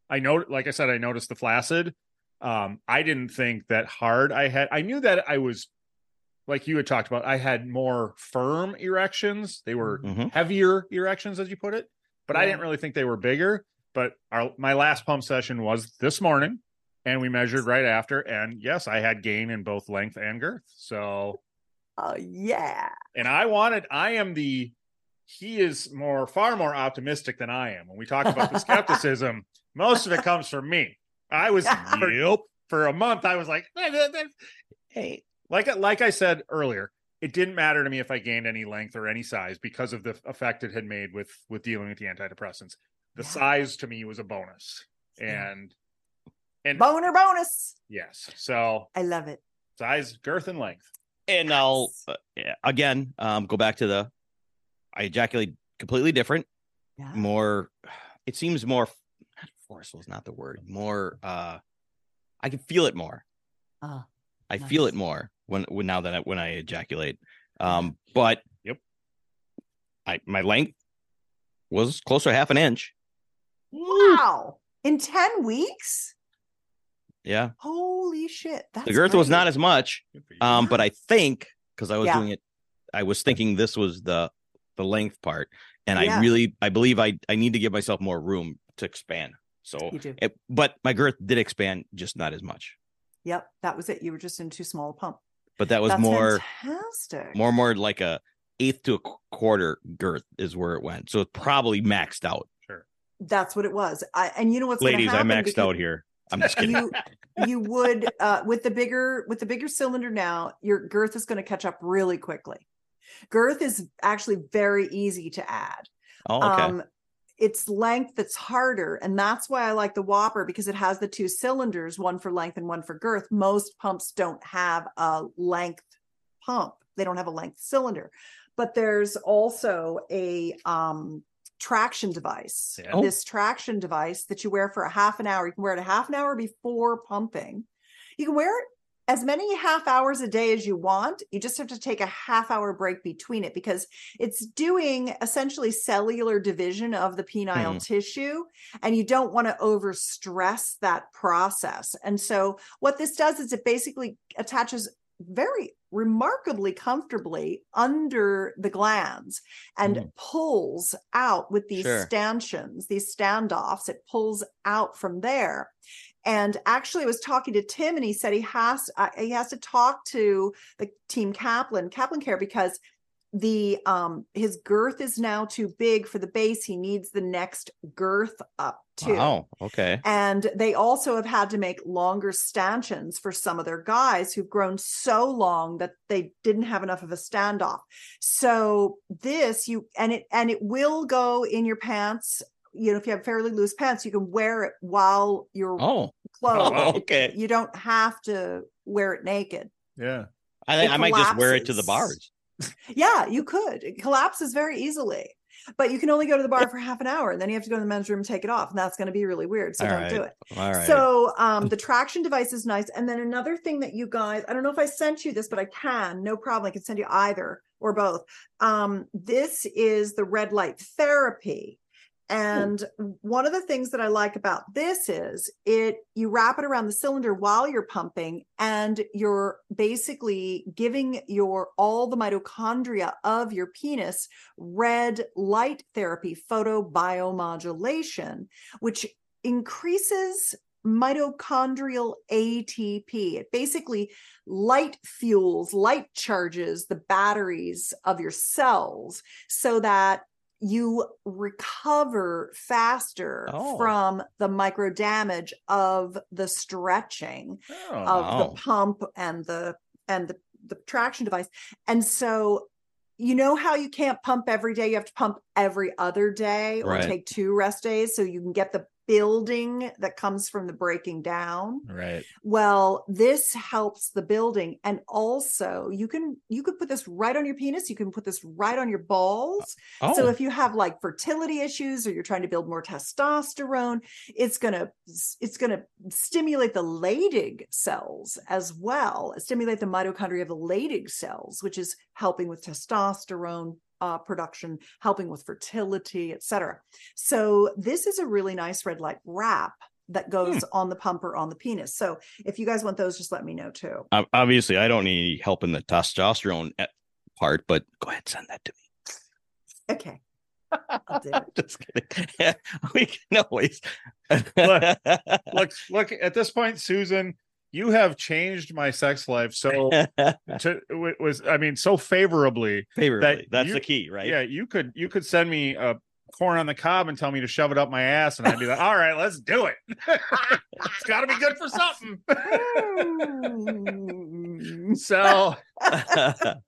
i know like i said i noticed the flaccid um i didn't think that hard i had i knew that i was like you had talked about i had more firm erections they were Mhm. heavier erections as you put it but i didn't really think they were bigger but our my last pump session was this morning and we measured right after and yes i had gain in both length and girth so Oh yeah. And I wanted, I am the, he is more, far more optimistic than I am. When we talk about the skepticism, most of it comes from me. I was for, Yep. for a month, I was like, Hey, like like I said earlier, it didn't matter to me if I gained any length or any size because of the effect it had made with with dealing with the antidepressants. The Yeah. size to me was a bonus, Yeah. and and Boner bonus. yes, so I love it. size, girth, and length. and I'll uh, again um go back to the I ejaculate completely different, Yeah. more. It seems more forceful is not the word. More. uh I can feel it more. Ah, I feel it more when when now that I, when I ejaculate. Um, but Yep. I my length was close to half an inch. wow. In 10 weeks? Yeah, Holy shit. That's the girth was not as much. Good for you. Um, but I think because I was Yeah. doing it, I was thinking this was the the length part, and I really I believe I I need to give myself more room to expand. So, You do. it, but my girth did expand, just not as much. Yep. That was it. You were just in too small a pump. But that was That's more fantastic. more more like a eighth to a quarter girth is where it went. So it's probably maxed out. sure. That's what it was. I, and you know what's gonna Ladies, I maxed out here. I'm just kidding. You you would uh with the bigger with the bigger cylinder now, your girth is going to catch up really quickly. Girth is actually very easy to add. oh, okay. Um, it's length that's harder, and that's why I like the Whopper because it has the two cylinders, one for length and one for girth. Most pumps don't have a length pump; they don't have a length cylinder. But there's also a um, traction device. Yeah. This traction device that you wear for a half an hour. You can wear it a half an hour before pumping. You can wear it as many half hours a day as you want. You just have to take a half hour break between it because it's doing essentially cellular division of the penile Hmm. tissue, and you don't want to over stress that process. And so, what this does is it basically attaches very remarkably comfortably under the glands and Mm. pulls out with these Sure. stanchions, these standoffs. It pulls out from there. And actually, was talking to Tim, and he said he has uh, he has to talk to the team Kaplan Kaplan Care because the um his girth is now too big for the base. He needs the next girth up too. Wow. Okay. And they also have had to make longer stanchions for some of their guys who've grown so long that they didn't have enough of a standoff. So this you and it and it will go in your pants. You know, if you have fairly loose pants, you can wear it while you're Oh, clothed. wow. It- Okay. You don't have to wear it naked. Yeah. I think I might just wear it to the bars. Yeah, you could. It collapses very easily. But you can only go to the bar for half an hour and then you have to go to the men's room and take it off. And that's going to be really weird. So All don't do it. All right. So um the traction device is nice. And then another thing that you guys, I don't know if I sent you this, but I can, no problem. I can send you either or both. Um, this is the red light therapy. Hmm. And one of the things that I like about this is it you wrap it around the cylinder while you're pumping and you're basically giving your all the mitochondria of your penis red light therapy photobiomodulation which increases mitochondrial ATP. It basically light fuels, light charges the batteries of your cells so that you recover faster Oh. from the micro damage of the stretching Oh, of the pump and the and the, the traction device. And so you know how you can't pump every day, you have to pump every other day or Right. take two rest days so you can get the building that comes from the breaking down. right. Well, this helps the building and also you can you could put this right on your penis, you can put this right on your balls. Uh, oh, So if you have like fertility issues or you're trying to build more testosterone, it's going to it's going to stimulate the Leydig cells as well. Stimulate the mitochondria of the Leydig cells, which is helping with testosterone uh, production, helping with fertility, etc. So this is a really nice red light wrap that goes on the pump or on the penis. So if you guys want those, just let me know too. obviously, I don't need help in the testosterone e- part, but go ahead, send that to me. Okay. I'll do it. Just kidding. we can always. look, look, at this point, Susan, you have changed my sex life so to it was I mean so favorably. Favorably. That's you- the key, right? Yeah, you could you could send me a corn on the cob and tell me to shove it up my ass, and I'd be like, all right, let's do it. it's got to be good for something. so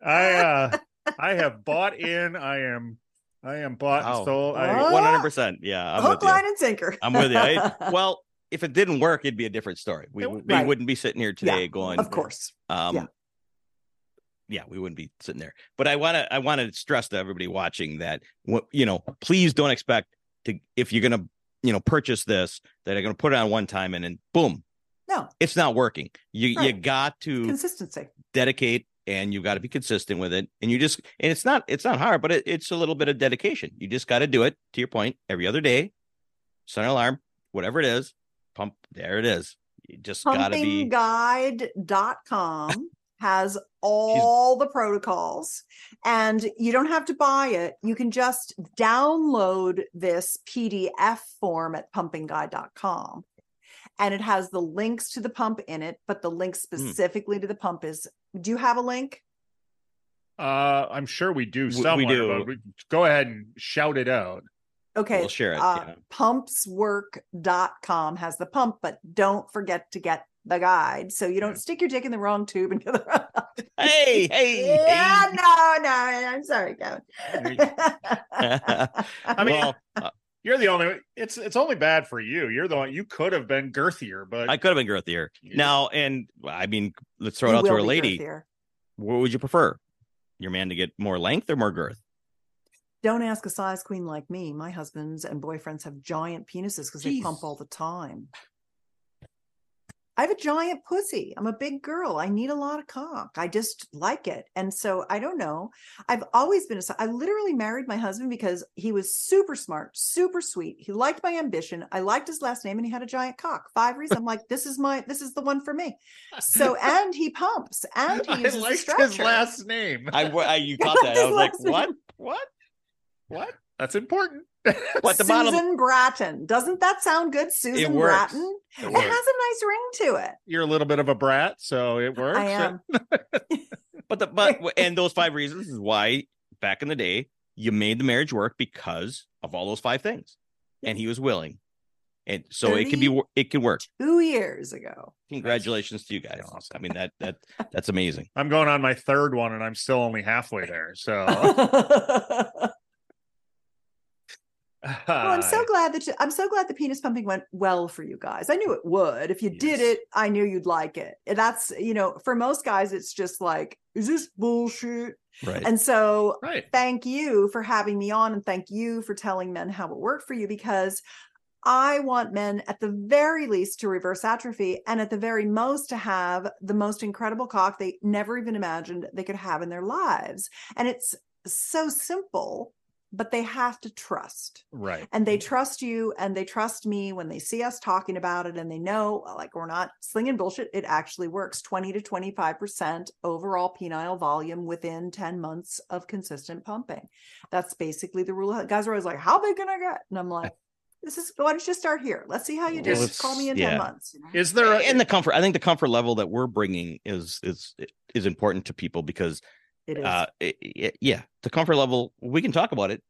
I uh I have bought in. I am I am bought Wow. and sold. I. One hundred percent. Yeah, I'm Hook, with you. line, and sinker. I'm with you. I- well, if it didn't work, it'd be a different story. We, we would- Right. wouldn't be sitting here today going. of course. Um, Yeah. yeah. we wouldn't be sitting there. But I want to, I want to stress to everybody watching that, what you know, please don't expect to if you're gonna, you know, purchase this that are gonna put it on one time and then boom, No it's not working. You you got to consistency. dedicate and you got to be consistent with it and you just and it's not it's not hard but it, it's a little bit of dedication you just got to do it to your point every other day set an alarm whatever it is pump there it is you just got to be pumpingguide.com has all the protocols and you don't have to buy it you can just download this pdf form at pumpingguide.com and it has the links to the pump in it but the link specifically to the pump is do you have a link uh, I'm sure we do we do. but we- go ahead and shout it out. Okay we'll share it uh, yeah. pumpswork.com has the pump but don't forget to get the guide so you don't stick your dick in the wrong tube and get the wrong hey hey, yeah, hey. no, no, I'm sorry, Kevin. I mean, well uh, You're the only. It's it's only bad for you. You're the one. You could have been girthier, but i could have been girthier Yeah. now and i mean let's throw it You out to our lady girthier. what would you prefer your man to get more length or more girth Don't ask a size queen like me. My husbands and boyfriends have giant penises because they pump all the time. I have a giant pussy. I'm a big girl. I need a lot of cock. I just like it. And so I don't know. I've always been a, si- I literally married my husband because he was super smart, super sweet. He liked my ambition. I liked his last name and he had a giant cock. Five reasons. I'm like, this is my, this is the one for me. So, and he pumps and he I uses a liked his last name. i, I you caught that i was like name. what what what That's important. what the Susan bottom Bratton. Doesn't that sound good? Susan works. Bratton. It It, has a nice ring to it. You're a little bit of a brat, so it works. I am. But the but and those five reasons is why back in the day you made the marriage work because of all those five things, and he was willing, and so it can be it can work. Two years ago. Congratulations to you guys. I mean that that that's amazing. I'm going on my third one, and I'm still only halfway there. So well, I'm so glad that you, I'm so glad the penis pumping went well for you guys. I knew it would. If you did it, I knew you'd like it. And That's you know, for most guys, it's just like, is this bullshit? Right. And so right. thank you for having me on and thank you for telling men how it worked for you because I want men at the very least to reverse atrophy and at the very most to have the most incredible cock they never even imagined they could have in their lives. And it's so simple, but they have to trust. Right. And they mm-hmm. trust you and they trust me when they see us talking about it and they know like we're not slinging bullshit. It actually works 20 to 25% overall penile volume within 10 months of consistent pumping. That's basically the rule. Guys are always like, how big can I get? And I'm like, this is why don't you start here? Let's see how you do. Well, Just call me in it's- 10 months. you know? Is there a, and the comfort. I think the comfort level that we're bringing is is is important to people because It is. uh it- it- yeah the comfort level we can talk about it.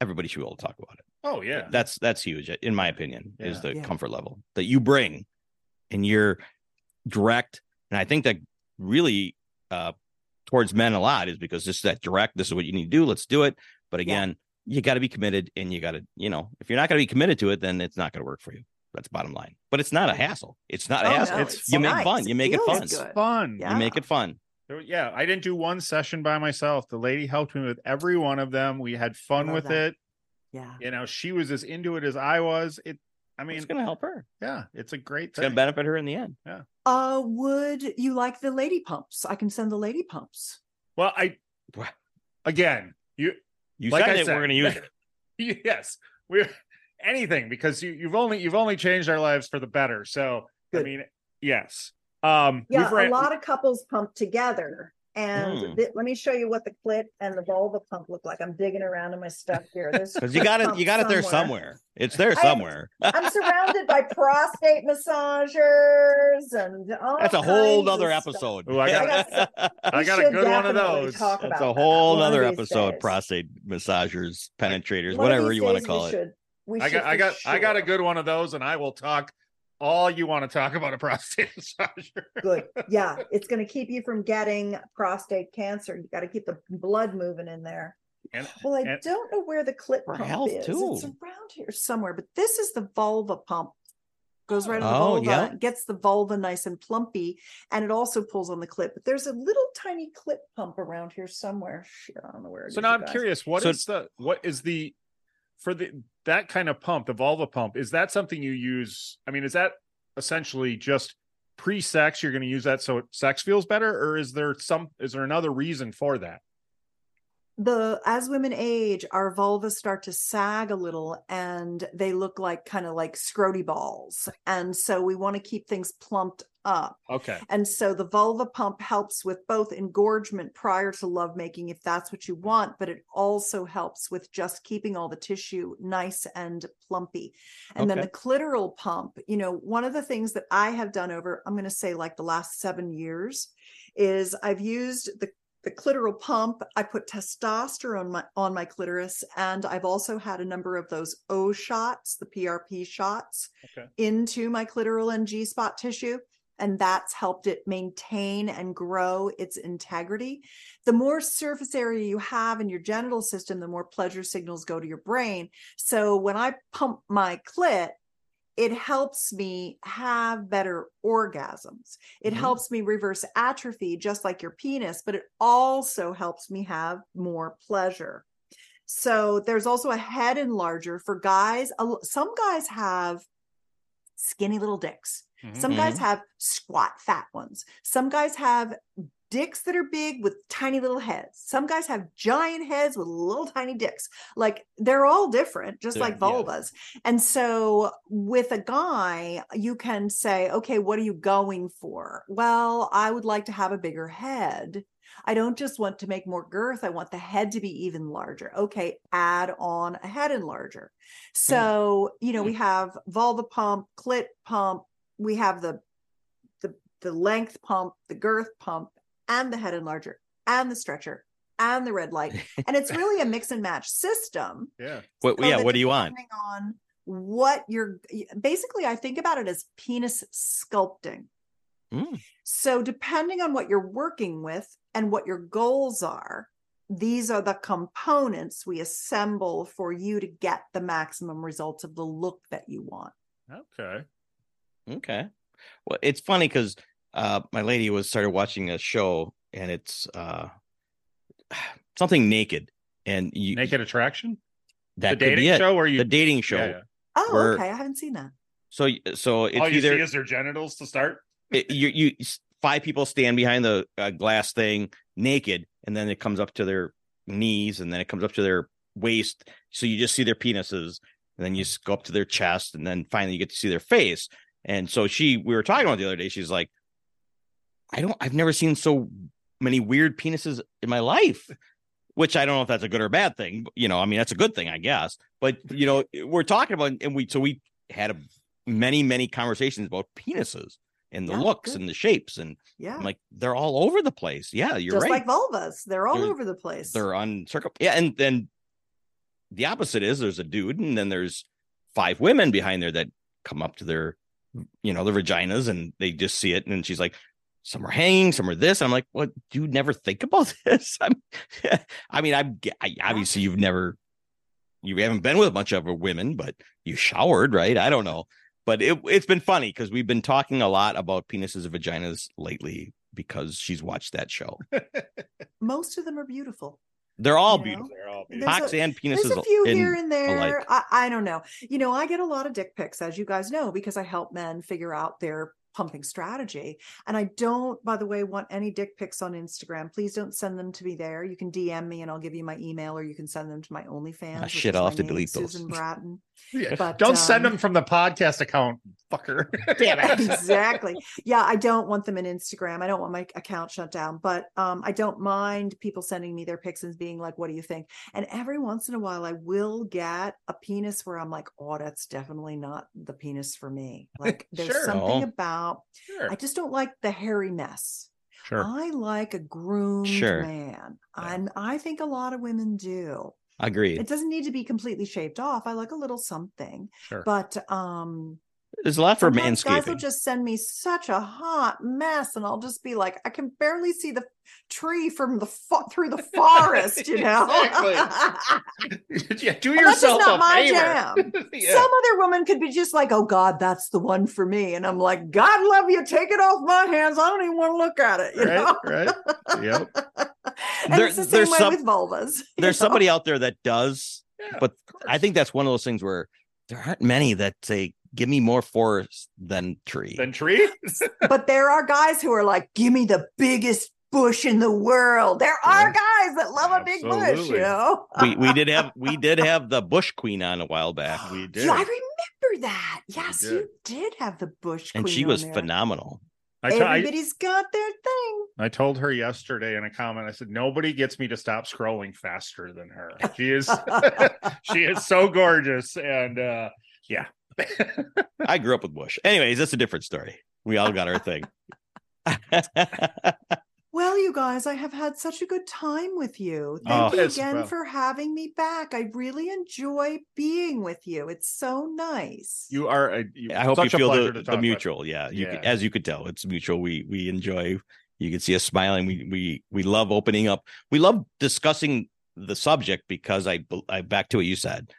Everybody should be able to talk about it. Oh yeah. that's that's huge in my opinion is the Yeah. comfort level that you bring and you're direct and i think that really uh towards men a lot is because this is that direct this is what you need to do let's do it but again you got to be committed and you got to you know if you're not going to be committed to it then it's not going to work for you that's bottom line but it's not a hassle it's not a Oh, hassle no, it's, it's you make nice. fun you make it feels fun good. fun. Yeah. you make it fun There- Yeah, I didn't do one session by myself. The lady helped me with every one of them. We had fun with that. it. yeah. You know, she was as into it as I was. It I mean, it's going to help her yeah, it's a great it's going to benefit her in the end Yeah. Uh, would you like the lady pumps? I can send the lady pumps. well, I again, you you Like said I it said. we're going to use it yes, we're anything because you, you've only you've only changed our lives for the better. So I mean, yes. Um Yeah, ran- a lot of couples pump together And Mm. thi- let me show you what the clit and the vulva pump look like. I'm digging around in my stuff here. There's Because you got it, you got it there somewhere. It's there I- somewhere. I'm surrounded by prostate massagers and all That's a whole kinds of nother stuff. episode. Ooh, I got- got I got a good one of those. talk That's about a whole one of episode. days. Prostate massagers, penetrators, One whatever you want to call we it. should- we I got I for got I got a good one of those, and I will talk all you want to talk about a prostate massager. good. Yeah, it's going to keep you from getting prostate cancer. You got to keep the blood moving in there. And Well, I and- don't know where the clit pump health, is. too. It's around here somewhere, but this is the vulva pump. Goes right on the Oh, vulva, yeah. gets the vulva nice and plumpy, and it also pulls on the clit. But there's a little tiny clit pump around here somewhere. Shit, I don't know where. it so now I'm guys. curious, what is So- the what is the for the that kind of pump, the vulva pump, is that something you use? I mean, is that essentially just pre-sex? You're going to use that so sex feels better, or is there some is there another reason for that? the as women age, our vulvas start to sag a little, and they look like kind of like scroty balls, and so we want to keep things plumped up. Okay. And so the vulva pump helps with both engorgement prior to lovemaking, if that's what you want, but it also helps with just keeping all the tissue nice and plumpy. And then the clitoral pump, you know, one of the things that I have done over, I'm going to say like the last seven years, is I've used the the clitoral pump i put testosterone on my on my clitoris and i've also had a number of those o shots the prp shots Okay. into my clitoral and G spot tissue. And that's helped it maintain and grow its integrity. The more surface area you have in your genital system, the more pleasure signals go to your brain. So when I pump my clit, it helps me have better orgasms. It Mhm. helps me reverse atrophy, just like your penis, but it also helps me have more pleasure. So there's also a head enlarger for guys. Some guys have skinny little dicks. Mhm. Some guys have squat fat ones. Some guys have dicks that are big with tiny little heads. Some guys have giant heads with little tiny dicks. Like they're all different, just They're- like vulvas. And so with a guy, you can say, okay, what are you going for? Well, I would like to have a bigger head. I don't just want to make more girth. I want the head to be even larger. Okay, add on a head enlarger. So, you know, we have vulva pump, clit pump, we have the the the length pump, the girth pump, and the head enlarger, and the stretcher, and the red light. And it's really a mix and match system. Yeah. What, so yeah, what do you want? depending On what you're basically, I think about it as penis sculpting. Mm. So, depending on what you're working with and what your goals are, these are the components we assemble for you to get the maximum results of the look that you want. Okay. Okay. Well, it's funny because uh, my lady was started watching a show and it's uh, something naked and you Naked Attraction, that the dating show, where you the dating show. Yeah, yeah. Oh, Where- okay. I haven't seen that. So so it's All you either see is their genitals to start. it, you you five people stand behind the uh, glass thing naked and then it comes up to their knees and then it comes up to their waist so you just see their penises and then you just go up to their chest and then finally you get to see their face and so she we were talking about the other day she's like i don't i've never seen so many weird penises in my life which i don't know if that's a good or bad thing you know i mean that's a good thing i guess but you know we're talking about and we so we had a, many many conversations about penises and the Yeah, looks good. and the shapes and Yeah. I'm like they're all over the place yeah you're Just right like vulvas. They're all They're- over the place. they're uncircum yeah and then the opposite is there's a dude and then there's five women behind there that come up to their you know their vaginas and they just see it and she's like some are hanging some are this. I'm like what? Do you never think about this? I'm i mean i'm I, obviously you've never you haven't been with much of a women but you showered right? I don't know. But it, it's been funny because we've been talking a lot about penises and vaginas lately because she's watched that show. Most of them are beautiful. They're all You know? beautiful They're all There's beautiful. a- and There's penises a few in- here and there. I, I don't know. You know, I get a lot of dick pics, as you guys know, because I help men figure out their pumping strategy. And I don't, by the way, want any dick pics on Instagram. Please don't send them to me there. You can DM me and I'll give you my email or you can send them to my OnlyFans. Ah, shit, I'll have to name, delete those. Susan Bratton. Yeah, But, Don't send um, them from the podcast account, fucker. Damn it. exactly. Yeah, I don't want them in Instagram. I don't want my account shut down, but um, I don't mind people sending me their pics and being like, "What do you think?" And every once in a while, I will get a penis where I'm like, "Oh, that's definitely not the penis for me." Like, there's Sure. something Oh. About Sure. I just don't like the hairy mess. Sure. I like a groomed Sure. man, Yeah. and I think a lot of women do. Agreed. It doesn't need to be completely shaved off. I like a little something, Sure. but um There's a lot for Sometimes Guys will just send me such a hot mess, and I'll just be like, I can barely see the tree from the fo- through the forest, you know. yeah, do And that's just not a my favor. jam. Yeah. Some other woman could be just like, "Oh God, that's the one for me," and I'm like, "God love you, take it off my hands. I don't even want to look at it." You know. right, right. Yep. and There- it's the same there's way some- with vulvas. There's know? somebody out there that does, Yeah, but I think that's one of those things where there aren't many that say, "Give me more forest than tree." then tree. but there are guys who are like, "Give me the biggest bush in the world." There are guys that love a big bush, you know. we we did have we did have the bush queen on a while back, We Yeah, did. I remember that. Yes, did. you did have the bush, queen. and she was there. phenomenal. I, t- I, Everybody's got their thing. I told her yesterday in a comment. I said nobody gets me to stop scrolling faster than her. She is she is so gorgeous, and uh yeah. I grew up with bush. Anyways, that's a different story. We all got our thing. Well, you guys, I have had such a good time with you. Oh, Thank Oh, you again well. for having me back. I really enjoy being with you. It's so nice. You are. A, you, I hope you feel the, the talk with. mutual. Yeah, you Can, Yeah. as you could tell, it's mutual. We we enjoy. You can see us smiling. We we we love opening up. We love discussing the subject because I I back to what you said.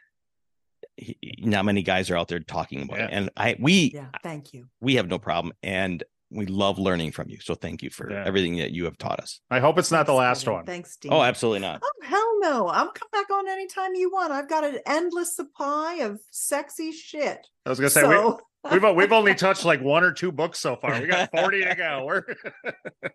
He- Not many guys are out there talking about it, and I we yeah, thank you. we have no problem, and we love learning from you. So thank you for Yeah. everything that you have taught us. I hope it's not the last one. Thanks, Dean. Oh, absolutely not. Oh, hell no. I'll come back on anytime you want. I've got an endless supply of sexy shit. I was gonna say we, So, we've we've only touched like one or two books so far. We got forty to go. We're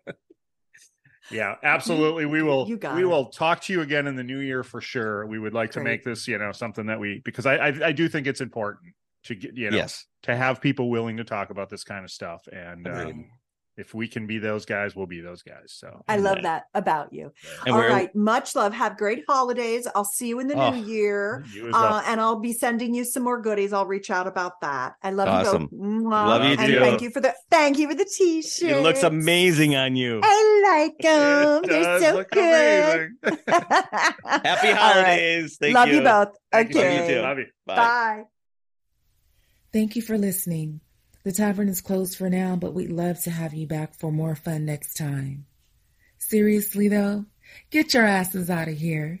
yeah, absolutely. We will you got we it. will talk to you again in the new year for sure. We would like to make this you know something that we because I I, I do think it's important to get you know Yes, to have people willing to talk about this kind of stuff and Agreed. um, if we can be those guys, we'll be those guys. So I love Yeah. that about you. and All. Much love. Have great holidays. I'll see you in the Oh, new year. you as well. Uh, and I'll be sending you some more goodies. I'll reach out about that. I love Awesome. you both. Mwah. Love you and too. thank you for the thank you for the t-shirt. it looks amazing on you. I like them. They're so good. Happy All right. holidays. Thank love you. you, both. Thank you. Love you Okay. too. Love you. Bye. Bye. Thank you for listening. The tavern is closed for now, but we'd love to have you back for more fun next time. Seriously, though, get your asses out of here.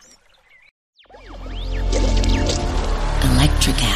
Electricast.